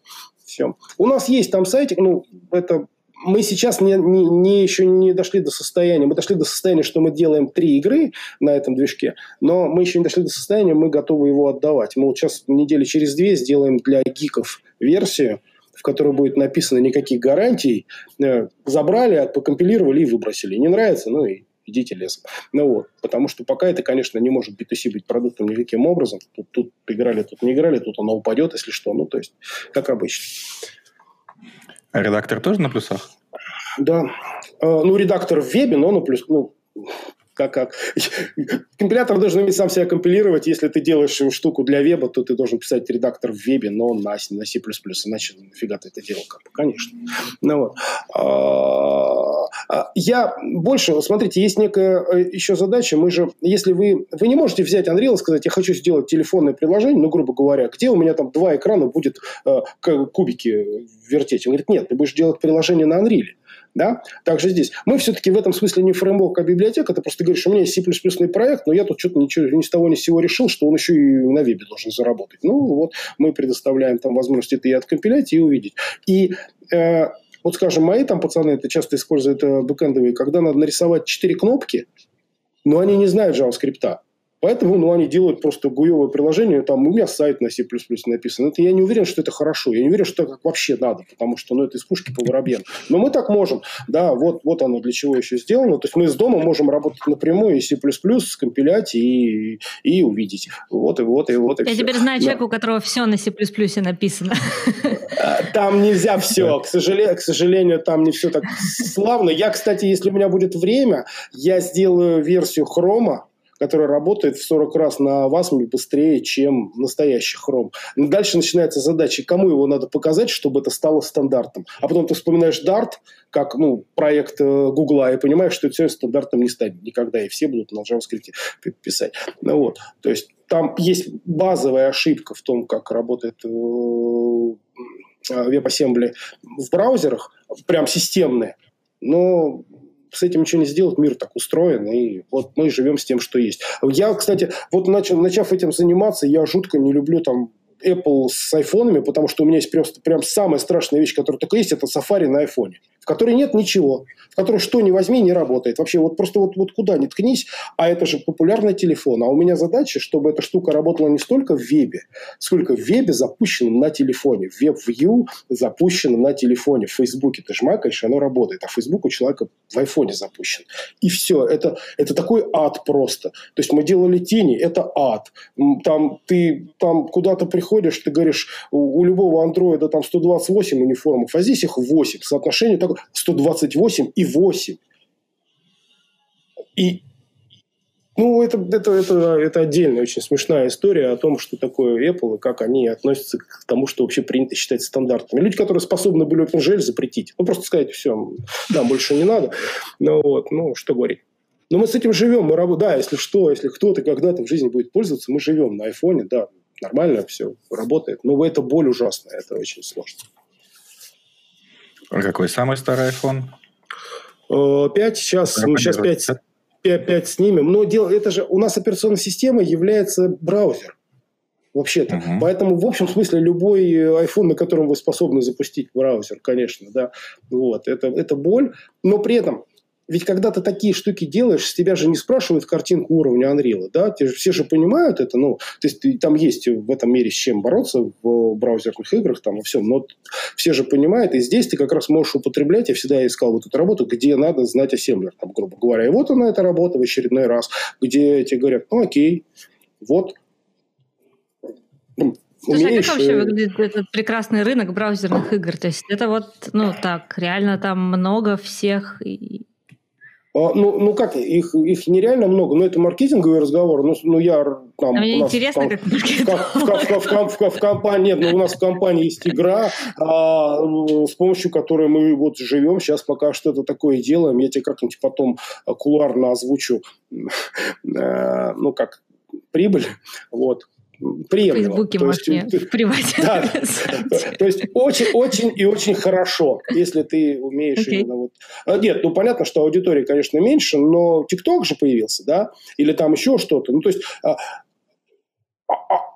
Все. У нас есть там сайтик, ну, это мы сейчас не, не, не еще не дошли до состояния. Мы дошли до состояния, что мы делаем три игры на этом движке, но мы еще не дошли до состояния, мы готовы его отдавать. Мы вот сейчас недели через две сделаем для гиков версию, в которой будет написано никаких гарантий. Э, забрали, покомпилировали и выбросили. Не нравится? Ну и идите лесом. Ну вот, потому что пока это, конечно, не может B2C быть продуктом никаким образом. Тут, тут играли, тут не играли, тут оно упадет, если что. Ну, то есть, как обычно. А редактор тоже на плюсах? Да. А, ну, редактор в вебе, но на плюс... Ну, как, как. Компилятор должен уметь сам себя компилировать. Если ты делаешь штуку для веба, то ты должен писать редактор в вебе, но на, на C++. Иначе нафига ты это делал? Как бы, конечно. Ну, вот. А, а, я больше, смотрите, есть некая э, еще задача. Мы же, если вы, вы не можете взять Unreal и сказать, я хочу сделать телефонное приложение, ну, грубо говоря, где у меня там два экрана будет э, кубики вертеть? Он говорит, нет, ты будешь делать приложение на Unreal. Да? Также здесь. Мы все-таки в этом смысле не фреймворк, а библиотека. Ты просто говоришь, у меня есть C++ проект, но я тут что-то ничего ни с того ни с сего решил, что он еще и на вебе должен заработать. Ну, вот мы предоставляем там возможность это и откомпилять, и увидеть. И э, вот, скажем, мои там пацаны это часто используют э, бэкэндовые, когда надо нарисовать четыре кнопки, но они не знают JavaScript. Поэтому ну, они делают просто гуевое приложение. Там у меня сайт на C++ написан. Это я не уверен, что это хорошо. Я не уверен, что так вообще надо, потому что ну, это из пушки по воробьям. Но мы так можем. Да, вот, вот оно для чего еще сделано. То есть мы из дома можем работать напрямую и C++, скомпилять и, и увидеть. Вот и вот и вот. И я все. теперь знаю да. человека, у которого все на C++ написано. А, там нельзя все. К сожалению, к сожалению, там не все так славно. Я, кстати, если у меня будет время, я сделаю версию хрома, который работает в 40 раз на васме быстрее, чем настоящий хром. Дальше начинается задача, кому его надо показать, чтобы это стало стандартом. А потом ты вспоминаешь Dart, как ну, проект э, Гугла, и понимаешь, что это все стандартом не станет никогда, и все будут на JavaScript писать. Ну, вот. То есть там есть базовая ошибка в том, как работает э, WebAssembly в браузерах, прям системная. Но с этим ничего не сделать, мир так устроен, и вот мы живем с тем, что есть. Я, кстати, вот начав, начав этим заниматься, я жутко не люблю там Apple с айфонами, потому что у меня есть просто прям самая страшная вещь, которая только есть, это Safari на айфоне в которой нет ничего, в которой что ни возьми, не работает. Вообще вот просто вот, вот куда ни ткнись, а это же популярный телефон. А у меня задача, чтобы эта штука работала не столько в вебе, сколько в вебе запущенном на телефоне. Веб-вью запущенном на телефоне. В Фейсбуке ты жмакаешь, оно работает. А Фейсбук у человека в айфоне запущен. И все. Это, это такой ад просто. То есть мы делали тени, это ад. Там ты там куда-то приходишь, ты говоришь, у, у любого андроида там 128 униформов, а здесь их 8. Соотношение так, 128 и 8. И, ну, это, это, это, это отдельная очень смешная история о том, что такое Apple и как они относятся к тому, что вообще принято считать стандартами. Люди, которые способны были OpenGL запретить. Ну, просто сказать, все, да, больше не надо. Ну, вот, ну, что говорить. Но мы с этим живем, мы работаем. Да, если что, если кто-то когда-то в жизни будет пользоваться, мы живем на айфоне, да, нормально все работает. Но это боль ужасная, это очень сложно. А какой самый старый iPhone? 5. Сейчас, мы сейчас 5, 5, 5 снимем. Но дело, это же у нас операционная система является браузер. Вообще-то. Угу. Поэтому, в общем смысле, любой iPhone, на котором вы способны запустить браузер, конечно, да, вот, это, это боль. Но при этом ведь когда ты такие штуки делаешь, с тебя же не спрашивают картинку уровня Unreal, да? Те, все же понимают это, ну, то есть там есть в этом мире с чем бороться в браузерных играх, там и все, но все же понимают, и здесь ты как раз можешь употреблять, я всегда искал вот эту работу, где надо знать ассемблер, там, грубо говоря, и вот она, эта работа в очередной раз, где тебе говорят, ну, окей, вот Слушай, умеешь... а как вообще э, выглядит этот прекрасный рынок браузерных игр? То есть это вот, ну так, реально там много всех ну, ну как, их, их нереально много, но это маркетинговый разговор. Ну, ну я там... А мне интересно, там, как в, в, в, в, в компании, нет, ну, у нас в компании есть игра, а, с помощью которой мы вот живем. Сейчас пока что это такое делаем. Я тебе как-нибудь потом кулуарно озвучу, э, ну, как прибыль. Вот приемлемо. В Фейсбуке, то может, есть, в привате. Да, то есть очень, очень и очень хорошо, если ты умеешь okay. именно вот... А, нет, ну понятно, что аудитория, конечно, меньше, но ТикТок же появился, да, или там еще что-то. Ну то есть а,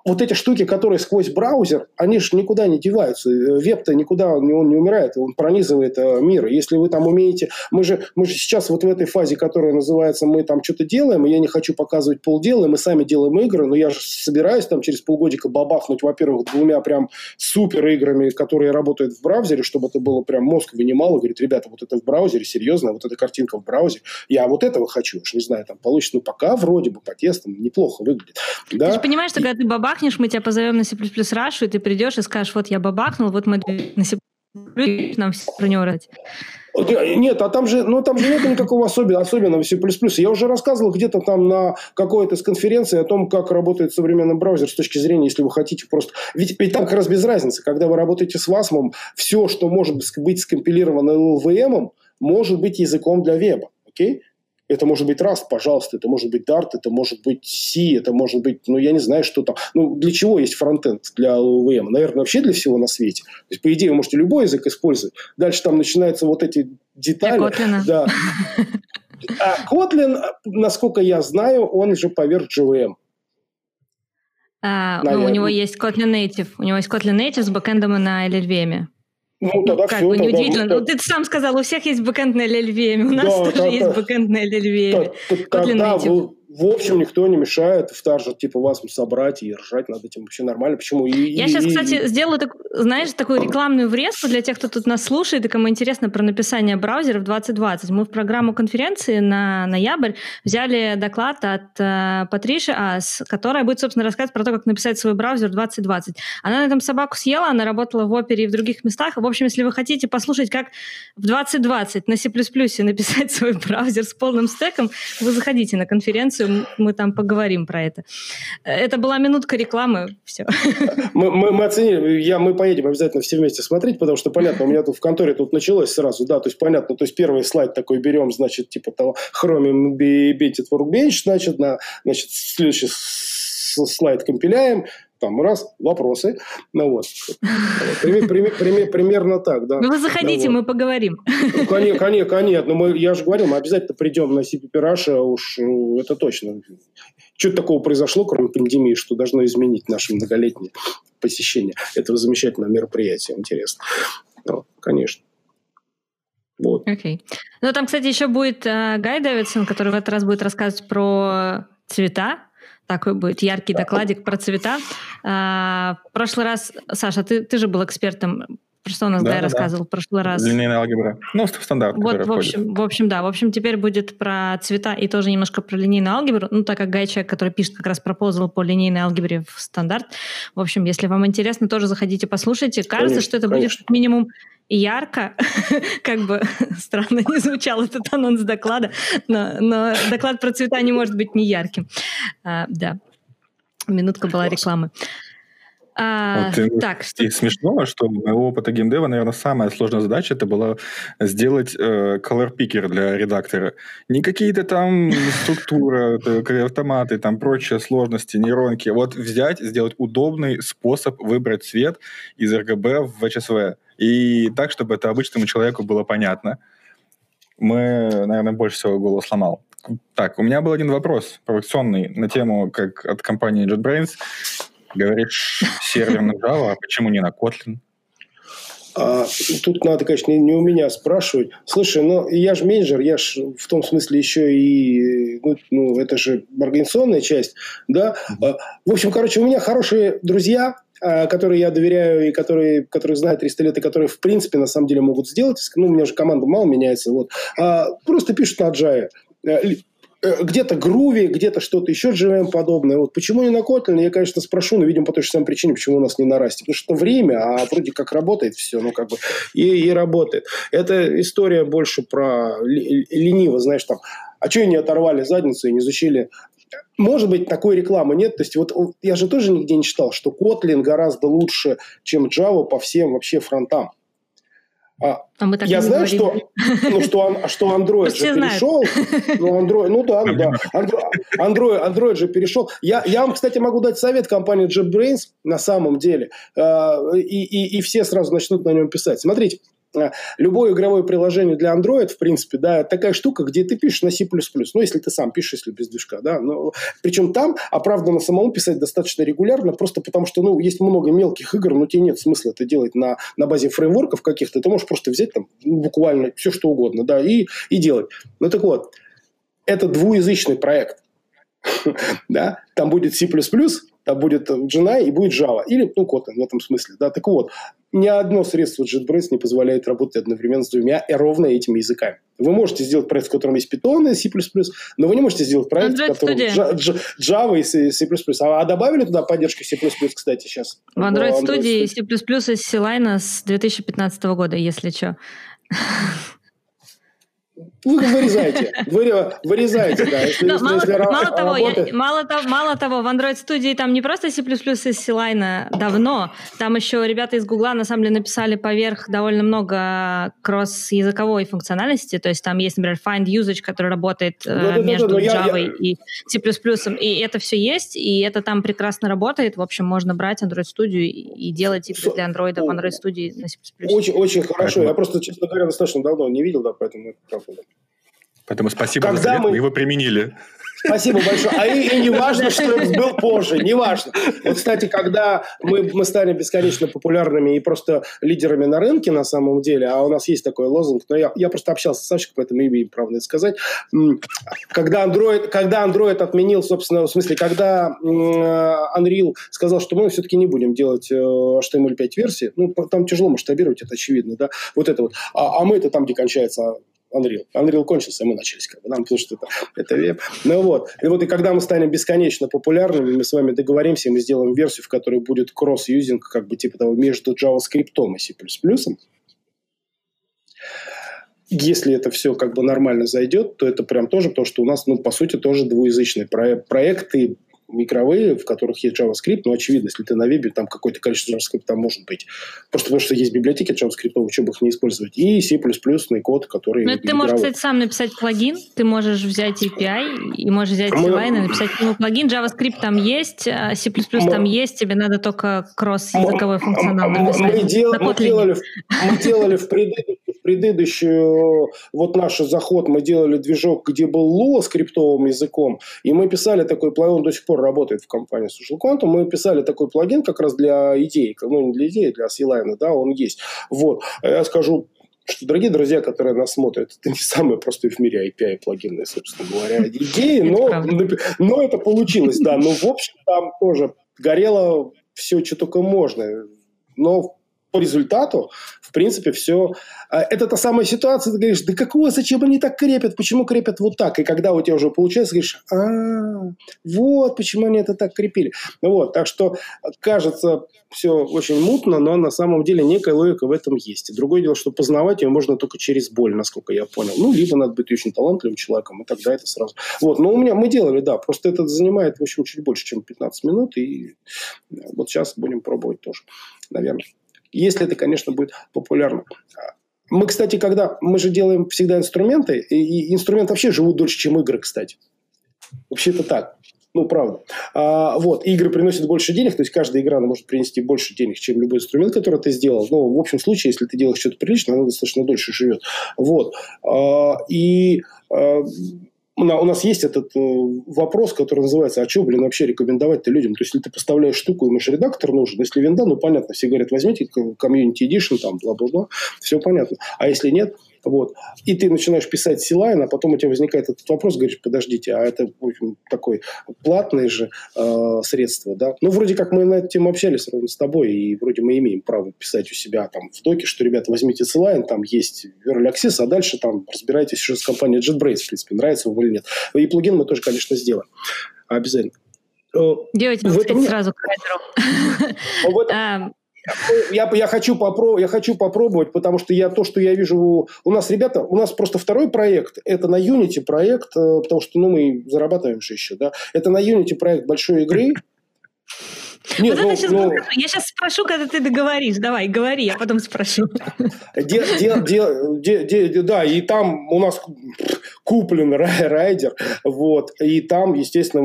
вот эти штуки, которые сквозь браузер, они же никуда не деваются. Веб-то никуда он не умирает, он пронизывает э, мир. Если вы там умеете... Мы же, мы же сейчас вот в этой фазе, которая называется «мы там что-то делаем», и я не хочу показывать полдела, мы сами делаем игры, но я же собираюсь там через полгодика бабахнуть, во-первых, двумя прям супер играми, которые работают в браузере, чтобы это было прям мозг вынимал и говорит, ребята, вот это в браузере, серьезно, вот эта картинка в браузере, я вот этого хочу, уж не знаю, там получится, ну пока вроде бы по тестам неплохо выглядит. Да? Ты же понимаешь, что когда ты бабахнешь, мы тебя позовем на C++ Rush, и ты придешь и скажешь, вот я бабахнул, вот мы на C++ нам все про него рассказать. Нет, а там же, ну, там же нет никакого особенного, особенного C++. Я уже рассказывал где-то там на какой-то из конференции о том, как работает современный браузер с точки зрения, если вы хотите просто... Ведь, ведь там как раз без разницы. Когда вы работаете с WASM, все, что может быть скомпилировано LLVM, может быть языком для веба. Окей? Это может быть Rust, пожалуйста, это может быть Dart, это может быть C, это может быть, ну, я не знаю, что там. Ну, для чего есть фронтенд для LLVM? Наверное, вообще для всего на свете. То есть, по идее, вы можете любой язык использовать. Дальше там начинаются вот эти детали. Да. А Kotlin, насколько я знаю, он же поверх JVM. А, ну, у него есть Kotlin Native. У него есть Kotlin Native с бэкэндом на LLVM. Ну, тогда как все, бы неудивительно. Ну, ты сам сказал, у всех есть бэкэнд на LLVM, у нас да, тоже да, есть да. бэкэнд на LLVM. Тогда вы, в общем, никто не мешает в таргет типа WASM собрать и ржать над этим вообще нормально. Почему? И, Я и, сейчас, и, кстати, и... сделаю, так, знаешь, такую рекламную врезку для тех, кто тут нас слушает и кому интересно про написание браузеров 2020. Мы в программу конференции на ноябрь взяли доклад от э, Патриши Аас, которая будет, собственно, рассказывать про то, как написать свой браузер 2020. Она на этом собаку съела, она работала в опере и в других местах. В общем, если вы хотите послушать, как в 2020 на C++ написать свой браузер с полным стеком, вы заходите на конференцию конференцию, мы там поговорим про это. Это была минутка рекламы, все. Мы, мы, мы оценили, я, мы поедем обязательно все вместе смотреть, потому что, понятно, у меня тут в конторе тут началось сразу, да, то есть, понятно, то есть, первый слайд такой берем, значит, типа того, Chromium Baited Workbench, значит, на, значит, следующий слайд компиляем, там раз, вопросы. Ну вот. Пример, пример, пример, примерно так, да. Ну вы заходите, ну, вот. мы поговорим. Ну, конечно, конечно, конечно. Но мы, я же говорил, мы обязательно придем на CPP Russia, уж ну, это точно. Что такого произошло, кроме пандемии, что должно изменить наше многолетнее посещение этого замечательного мероприятия? Интересно. Ну, конечно. Вот. Окей. Okay. Ну, там, кстати, еще будет э, Гай Дэвидсон, который в этот раз будет рассказывать про цвета, такой будет яркий докладик про цвета. А, в прошлый раз, Саша, ты, ты же был экспертом про что у нас да, Гай да, рассказывал да. в прошлый раз. Линейная алгебра. Ну, стандарт. Вот, в общем, в общем, да. В общем, теперь будет про цвета и тоже немножко про линейную алгебру. Ну, так как Гай человек, который пишет как раз пропозал по линейной алгебре в стандарт. В общем, если вам интересно, тоже заходите, послушайте. Кажется, конечно, что это конечно. будет минимум ярко, как бы странно не звучал этот анонс доклада, но, но доклад про цвета не может быть не ярким. А, да, минутка была рекламы. А, вот, так, и что... смешно, что у моего опыта геймдева, наверное, самая сложная задача это была сделать э, color picker для редактора. Не какие-то там структуры, автоматы, там прочие сложности, нейронки. Вот взять, сделать удобный способ выбрать цвет из RGB в HSV. И так, чтобы это обычному человеку было понятно. Мы, наверное, больше всего голову сломал. Так, у меня был один вопрос провокационный на тему, как от компании JetBrains Говоришь, сервер на Java, а почему не на Kotlin? А, тут надо, конечно, не, у меня спрашивать. Слушай, ну я же менеджер, я же в том смысле еще и, ну, ну это же организационная часть, да. А, в общем, короче, у меня хорошие друзья, которые я доверяю и которые, которые знают 300 лет, и которые, в принципе, на самом деле могут сделать. Ну, у меня же команда мало меняется. Вот. А, просто пишут на Agile. Э, э, где-то Groovy, где-то что-то еще JVM подобное. Вот почему не на Kotlin, я, конечно, спрошу, но, видимо, по той же самой причине, почему у нас не на. Потому что время, а вроде как работает все, ну, как бы, и, и работает. Это история больше про лениво, знаешь, там, а что не оторвали задницу и не изучили может быть, такой рекламы нет. То есть, вот я же тоже нигде не читал, что Kotlin гораздо лучше, чем Java по всем вообще фронтам. А, а мы так я знаю, что, ну, что, что Android же перешел. Ну, Android, ну да, ну да. Android, Android же перешел. Я, я вам, кстати, могу дать совет компании JetBrains на самом деле. Э, и, и, и все сразу начнут на нем писать. Смотрите, а, любое игровое приложение для Android, в принципе, да, такая штука, где ты пишешь на C++. Ну, если ты сам пишешь, если без движка, да. Но, причем там оправданно самому писать достаточно регулярно, просто потому что, ну, есть много мелких игр, но тебе нет смысла это делать на, на базе фреймворков каких-то. Ты можешь просто взять там ну, буквально все, что угодно, да, и, и делать. Ну, так вот, это двуязычный проект. да, там будет C++, там будет Java и будет Java. Или, ну, Kotlin в этом смысле. Да? Так вот, ни одно средство JetBrains не позволяет работать одновременно с двумя и ровно этими языками. Вы можете сделать проект, в котором есть Python и C++, но вы не можете сделать проект, Android в котором Java и C++. А, а добавили туда поддержку C++, кстати, сейчас? В Android, Android Studio C++ из C-Line с 2015 года, если что. Вы вырезаете, вы, вырезаете, да. Если, Но, если, мало, если мало, того, я, мало, того, мало того, в Android Studio там не просто C++ из C-Line давно, там еще ребята из Гугла на самом деле написали поверх довольно много кросс-языковой функциональности, то есть там есть, например, find usage, который работает ну, да, между да, да, Java я, и C++, и это все есть, и это там прекрасно работает, в общем, можно брать Android Studio и, и делать игры для Android в Android Studio на C++. Очень, очень хорошо, я просто, честно говоря, достаточно давно не видел, да, поэтому это правда. Поэтому спасибо Когда за совет, мы... его применили. Спасибо большое. А и, и не важно, что это был позже, не важно. Вот, кстати, когда мы, мы станем бесконечно популярными и просто лидерами на рынке на самом деле, а у нас есть такой лозунг, но я, я просто общался с Сашей, поэтому имею право это сказать. Когда Android, когда Android отменил, собственно, в смысле, когда Unreal сказал, что мы все-таки не будем делать HTML5 версии, ну, там тяжело масштабировать, это очевидно, да, вот это вот. А, а мы это там, где кончается Unreal. Unreal кончился, и мы начались как бы, нам, потому что это, это веб. Ну вот. И вот и когда мы станем бесконечно популярными, мы с вами договоримся, и мы сделаем версию, в которой будет кросс-юзинг, как бы типа того, между JavaScript и C++. Если это все как бы нормально зайдет, то это прям тоже, потому что у нас, ну, по сути, тоже двуязычный проект, проекты игровые, в которых есть JavaScript, но очевидно, если ты на вебе, там какое-то количество JavaScript там может быть. Просто потому что есть библиотеки JavaScript, почему бы их не использовать. И C++ код, который... Ну, ты можешь, кстати, сам написать плагин, ты можешь взять API и можешь взять мы... и написать ему плагин. JavaScript там есть, а C++ мы... там есть, тебе надо только кросс-языковой функционал написать. Мы, дел... мы, делали, мы делали в предыдущем предыдущую, вот наш заход, мы делали движок, где был Lua скриптовым языком, и мы писали такой плагин, он до сих пор работает в компании Social Quantum, мы писали такой плагин как раз для идей, ну, не для идеи, для C-Line, да, он есть. Вот. А я скажу, что, дорогие друзья, которые нас смотрят, это не самые простые в мире API плагины, собственно говоря, идеи, но, но это получилось, да. Но, в общем, там тоже горело все, что только можно. Но по результату, в принципе, все. А, это та самая ситуация, ты говоришь, да какого, зачем они так крепят, почему крепят вот так? И когда у тебя уже получается, говоришь, а, вот почему они это так крепили. Вот, так что кажется все очень мутно, но на самом деле некая логика в этом есть. И другое дело, что познавать ее можно только через боль, насколько я понял. Ну, либо надо быть очень талантливым человеком, и тогда это сразу. Вот, но у меня мы делали, да, просто это занимает, в общем, чуть больше, чем 15 минут, и вот сейчас будем пробовать тоже, наверное если это, конечно, будет популярно. Мы, кстати, когда мы же делаем всегда инструменты, и инструменты вообще живут дольше, чем игры, кстати. Вообще-то так. Ну, правда. А, вот, игры приносят больше денег, то есть каждая игра она может принести больше денег, чем любой инструмент, который ты сделал. Но в общем случае, если ты делаешь что-то приличное, оно достаточно дольше живет. Вот. А, и а, у нас есть этот э, вопрос, который называется, а что, блин, вообще рекомендовать-то людям? То есть, если ты поставляешь штуку, ему же редактор нужен. Если винда, ну, понятно, все говорят, возьмите комьюнити edition, там, бла-бла-бла, все понятно. А если нет, Вот. И ты начинаешь писать C-Line, а потом у тебя возникает этот вопрос, говоришь, подождите, а это общем, такое платное же э, средство, да? Ну, вроде как мы на эту тему общались ровно с тобой, и вроде мы имеем право писать у себя там в доке, что, ребята, возьмите C-Line, там есть Early Access, а дальше там разбирайтесь еще с компанией JetBrains, в принципе, нравится вам или нет. И плагин мы тоже, конечно, сделаем. Обязательно. Делайте, в этом... сразу к райдеру. Я, я, хочу попро, я хочу попробовать, потому что я то, что я вижу... У нас, ребята, у нас просто второй проект, это на Unity проект, э, потому что ну, мы зарабатываем же еще, да. Это на Unity проект большой игры, нет, вот ну, сейчас ну, Я сейчас спрошу, когда ты договоришь. Давай, говори, я потом спрошу. Де, де, де, де, де, да, и там у нас куплен райдер, вот, и там, естественно,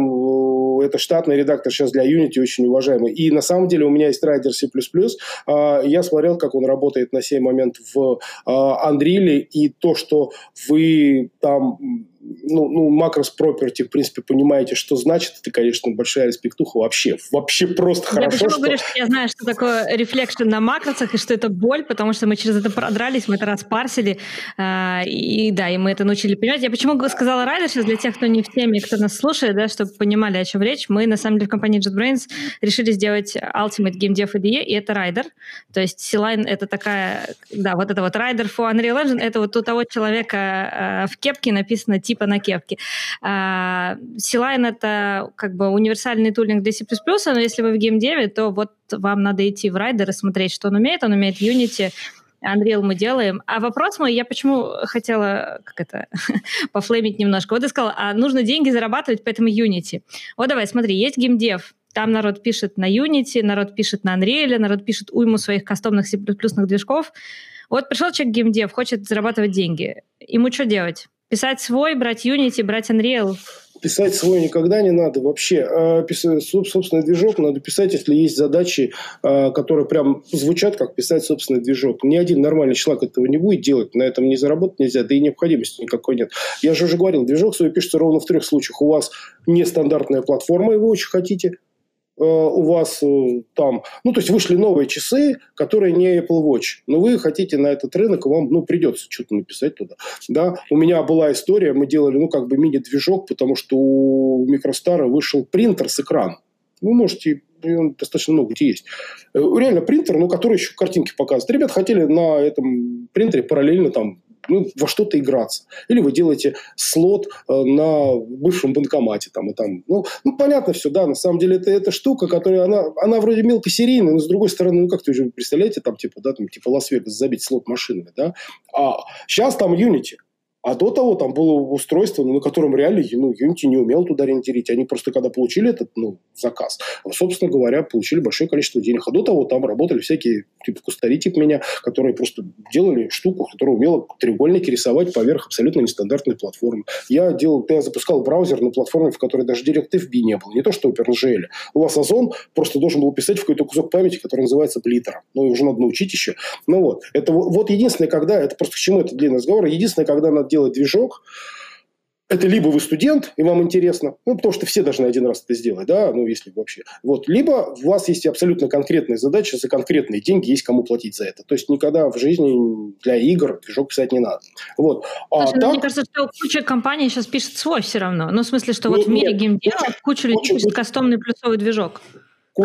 это штатный редактор сейчас для Unity, очень уважаемый. И на самом деле у меня есть Rider C++, а, я смотрел, как он работает на сей момент в а, Unreal, и то, что вы там ну, ну, макрос property, в принципе, понимаете, что значит, это, конечно, большая респектуха вообще. Вообще просто я хорошо, почему что... говорю, что я знаю, что такое reflection на макросах, и что это боль, потому что мы через это продрались, мы это распарсили, э, и да, и мы это научили понимать. Я почему сказала Rider сейчас для тех, кто не в теме, кто нас слушает, да, чтобы понимали, о чем речь. Мы, на самом деле, в компании JetBrains решили сделать Ultimate Game Dev IDE, и это Rider. То есть CLion — это такая, да, вот это вот Rider for Unreal Engine, это вот у того человека э, в кепке написано типа типа на кепке. А, C-Line — это как бы универсальный tooling для C++, но если вы в геймдеве, то вот вам надо идти в Rider и смотреть, что он умеет. Он умеет Unity, Unreal мы делаем. А вопрос мой, я почему хотела, как это, пофлеймить немножко. Вот ты сказала, а нужно деньги зарабатывать, поэтому Unity. Вот давай, смотри, есть геймдев, там народ пишет на Unity, народ пишет на Unreal, народ пишет уйму своих кастомных C++ движков. Вот пришел человек геймдев, хочет зарабатывать деньги. Ему что делать? Писать свой, брать Unity, брать Unreal? Писать свой никогда не надо вообще. А писать собственный движок надо писать, если есть задачи, а, которые прям звучат, как писать собственный движок. Ни один нормальный человек этого не будет делать, на этом не заработать нельзя, да и необходимости никакой нет. Я же уже говорил, движок свой пишется ровно в трех случаях. У вас нестандартная платформа, и вы очень хотите – у вас э, там, ну, то есть вышли новые часы, которые не Apple Watch, но вы хотите на этот рынок, вам, ну, придется что-то написать туда, да. У меня была история, мы делали, ну, как бы мини-движок, потому что у Микростара вышел принтер с экраном. Вы можете он достаточно много где есть. Э, реально принтер, ну, который еще картинки показывает. Ребята хотели на этом принтере параллельно там ну, во что-то играться. Или вы делаете слот э, на бывшем банкомате. Там, и там. Ну, ну, понятно все, да, на самом деле это, это штука, которая, она, она вроде мелкосерийная, но с другой стороны, ну, как ты уже представляете, там, типа, да, там, типа Лас-Вегас забить слот машинами, да. А сейчас там Unity. А до того там было устройство, ну, на котором реально ну, Unity не умел туда ориентировать. Они просто когда получили этот ну, заказ, собственно говоря, получили большое количество денег. А до того там работали всякие типа кустари типа меня, которые просто делали штуку, которая умела треугольники рисовать поверх абсолютно нестандартной платформы. Я делал, я запускал браузер на платформе, в которой даже DirectFB не было. Не то, что OpenGL. У вас Озон просто должен был писать в какой-то кусок памяти, который называется Блиттер. Ну, уже надо научить еще. Ну вот. Это вот единственное, когда, это просто к чему это длинный разговор, единственное, когда надо делать движок, это либо вы студент, и вам интересно, ну, потому что все должны один раз это сделать, да, ну, если вообще. Вот. Либо у вас есть абсолютно конкретная задача, за конкретные деньги есть кому платить за это. То есть, никогда в жизни для игр движок писать не надо. Вот. А Слушай, ну, так... мне кажется, что куча компаний сейчас пишет свой все равно. Ну, в смысле, что вот нет, в мире геймдела куча людей пишет кастомный плюсовый движок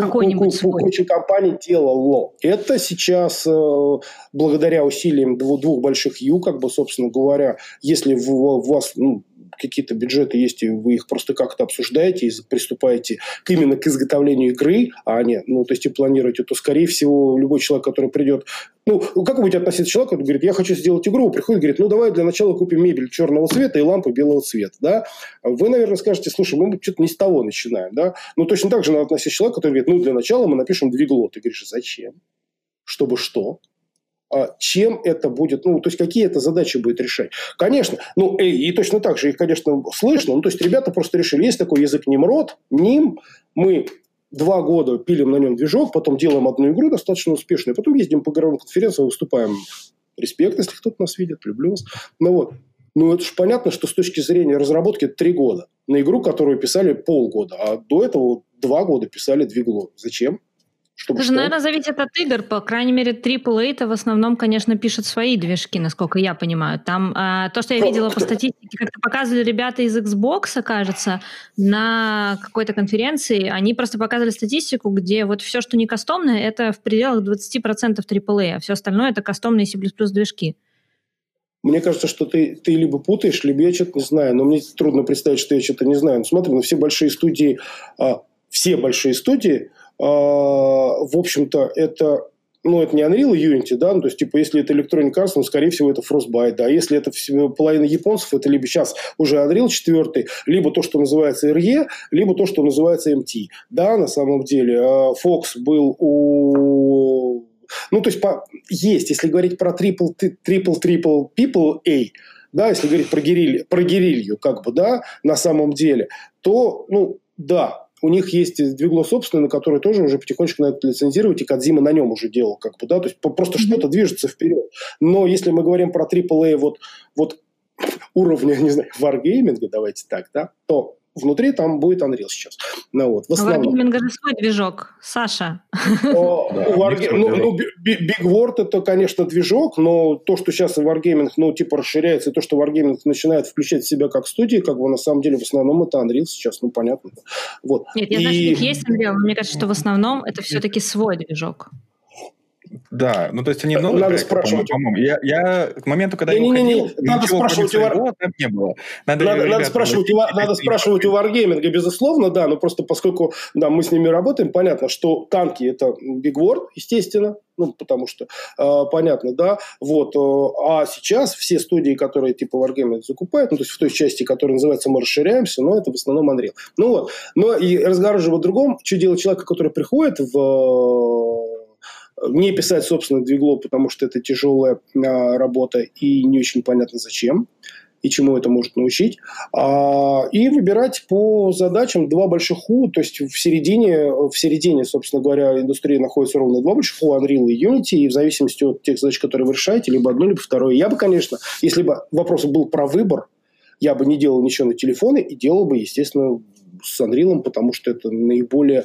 какой-нибудь свой. Куча компаний делало. Это сейчас э, благодаря усилиям двух, двух больших Ю, как бы, собственно говоря, если в вас ну, какие-то бюджеты есть, и вы их просто как-то обсуждаете и приступаете к, именно к изготовлению игры, а не, ну, то есть и планируете, то, скорее всего, любой человек, который придет, ну, как вы будете относиться к человеку, который говорит, я хочу сделать игру, приходит, говорит, ну, давай для начала купим мебель черного цвета и лампы белого цвета, да? Вы, наверное, скажете, слушай, мы что-то не с того начинаем, да? Ну, точно так же надо относиться к человеку, который говорит, ну, для начала мы напишем двигло. Ты говоришь, зачем? Чтобы что? А чем это будет, ну, то есть, какие это задачи будет решать. Конечно, ну, и, и точно так же их, конечно, слышно, ну, то есть, ребята просто решили, есть такой язык Немрод, Ним, мы два года пилим на нем движок, потом делаем одну игру достаточно успешную, потом ездим по игровым конференциям, выступаем. Респект, если кто-то нас видит, люблю вас. Ну вот, ну, это же понятно, что с точки зрения разработки три года. На игру, которую писали полгода, а до этого два года писали двигло. Зачем? Чтобы это же, наверное, зависит от игр. По крайней мере, AAA-то в основном, конечно, пишут свои движки, насколько я понимаю. Там а, то, что я видела по статистике, как-то показывали ребята из Xbox, кажется, на какой-то конференции, они просто показывали статистику, где вот все, что не кастомное, это в пределах 20% AAA, а все остальное это кастомные C++ движки. Мне кажется, что ты, ты либо путаешь, либо я что-то не знаю. Но мне трудно представить, что я что-то не знаю. Ну, смотри, ну, все большие студии, а, все большие студии – в общем-то, это ну, это не Unreal Unity, да, ну, то есть, типа, если это Electronic Arts, ну, скорее всего, это Frostbite, да, если это половина японцев, это либо сейчас уже Unreal 4, либо то, что называется RE, либо то, что называется MT, да, на самом деле. А, Fox был у... Ну, то есть, по... есть, если говорить про triple, triple, triple people A, да, если говорить про гериль, про герилью, как бы, да, на самом деле, то, ну, да, у них есть двигло собственное, которое тоже уже потихонечку надо лицензировать, и Кадзима на нем уже делал, как бы, да, то есть просто mm-hmm. что-то движется вперед. Но если мы говорим про AAA вот, вот уровня, не знаю, варгейминга, давайте так, да, то внутри там будет Unreal сейчас. Ну, вот, в основном. Wargaming же свой движок, Саша. Ну, ну Big Word это, конечно, движок, но то, что сейчас Wargaming, ну, типа, расширяется, и то, что Wargaming начинает включать себя как студии, как бы, на самом деле, в основном это Unreal сейчас, ну, понятно. Вот. Нет, я знаю, что у них есть Unreal, но мне кажется, что в основном это все-таки свой движок. Да, ну то есть они новые Надо проекты, спрашивать. по-моему. Я, я к моменту, когда не, я уходил, не, не, надо спрашивать у Вар... там не было. Надо, надо, надо спрашивать, у, надо спрашивать у Wargaming, безусловно, да, но просто поскольку да, мы с ними работаем, понятно, что танки это Big War, естественно, ну, потому что э, понятно, да, вот, э, а сейчас все студии, которые типа Wargaming закупают, ну, то есть в той части, которая называется «Мы расширяемся», но это в основном Unreal. Ну вот, но и разговор же о другом, что делать человека, который приходит в не писать собственное двигло, потому что это тяжелая а, работа и не очень понятно зачем и чему это может научить, а, и выбирать по задачам два больших У, то есть в середине, в середине, собственно говоря, индустрии находится ровно два больших У, Unreal и Unity, и в зависимости от тех задач, которые вы решаете, либо одно, либо второе. Я бы, конечно, если бы вопрос был про выбор, я бы не делал ничего на телефоны и делал бы, естественно, с Unreal, потому что это наиболее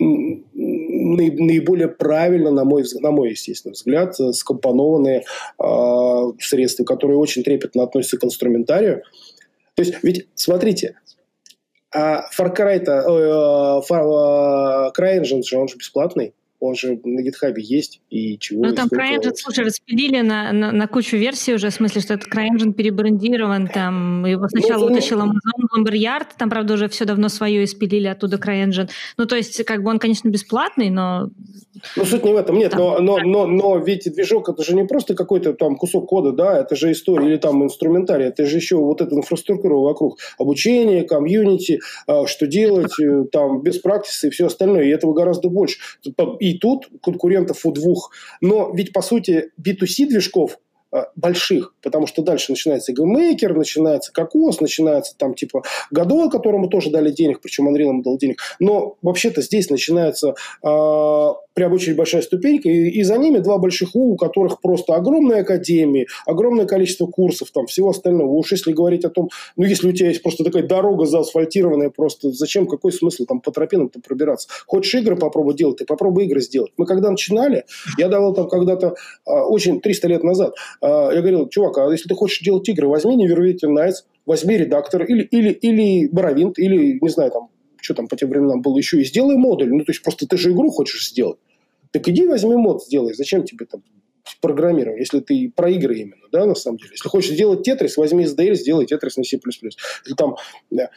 наиболее правильно, на мой, на мой естественный взгляд, э, скомпонованные э, средства, которые очень трепетно относятся к инструментарию. То есть, ведь, смотрите, а Far Cry, э, Far, CryEngine же, он же бесплатный он же на GitHub есть, и чего... Ну, там CryEngine, слушай, распилили на, на, на кучу версий уже, в смысле, что этот CryEngine перебрендирован, там, его сначала ну, вытащил Amazon Lumberyard, там, правда, уже все давно свое испилили оттуда CryEngine. Ну, то есть, как бы он, конечно, бесплатный, но... Ну, суть не в этом, нет, там, но, но, но, но ведь движок, это же не просто какой-то там кусок кода, да, это же история, или там инструментарий, это же еще вот эта инфраструктура вокруг, обучение, комьюнити, а, что делать, э, там, без практики и все остальное, и этого гораздо больше. И и тут конкурентов у двух. Но ведь, по сути, B2C движков Э, больших, потому что дальше начинается GameMaker, начинается Кокос, начинается там типа Годо, которому тоже дали денег, причем Unreal ему дал денег. Но вообще-то здесь начинается э, прям очень большая ступенька, и, и за ними два больших У, у которых просто огромные академии, огромное количество курсов, там всего остального. Уж если говорить о том, ну если у тебя есть просто такая дорога заасфальтированная, просто зачем, какой смысл там по тропинам-то пробираться? Хочешь игры попробовать делать, ты попробуй игры сделать. Мы когда начинали, я давал там когда-то, э, очень 300 лет назад, а, я говорил, чувак, а если ты хочешь делать игры, возьми Neverwritten Nights, возьми редактор или, или, или Боровинт, или, не знаю, там, что там по тем временам было еще, и сделай модуль. Ну, то есть, просто ты же игру хочешь сделать. Так иди возьми мод, сделай. Зачем тебе там программирование, если ты про игры именно, да, на самом деле. Если хочешь сделать тетрис, возьми SDL, сделай тетрис на C++. Или там да,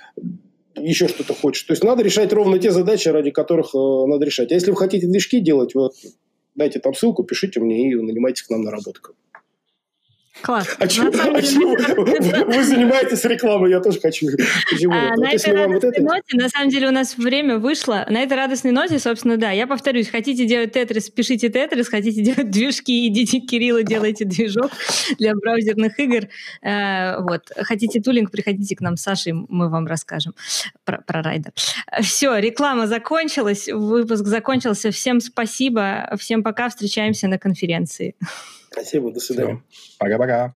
еще что-то хочешь. То есть надо решать ровно те задачи, ради которых э, надо решать. А если вы хотите движки делать, вот дайте там ссылку, пишите мне и нанимайтесь к нам на работу. Класс. А чего, а чего? Вы занимаетесь рекламой, я тоже хочу. А, на этой радостной вот ноте, на самом деле, у нас время вышло. На этой радостной ноте, собственно, да, я повторюсь, хотите делать тетрис, пишите тетрис, хотите делать движки, идите к Кириллу, делайте движок для браузерных игр. Э, вот. Хотите тулинг, приходите к нам с Сашей, мы вам расскажем про, про райдер. Все, реклама закончилась, выпуск закончился. Всем спасибо, всем пока, встречаемся на конференции. Спасибо, до свидания. Пока-пока.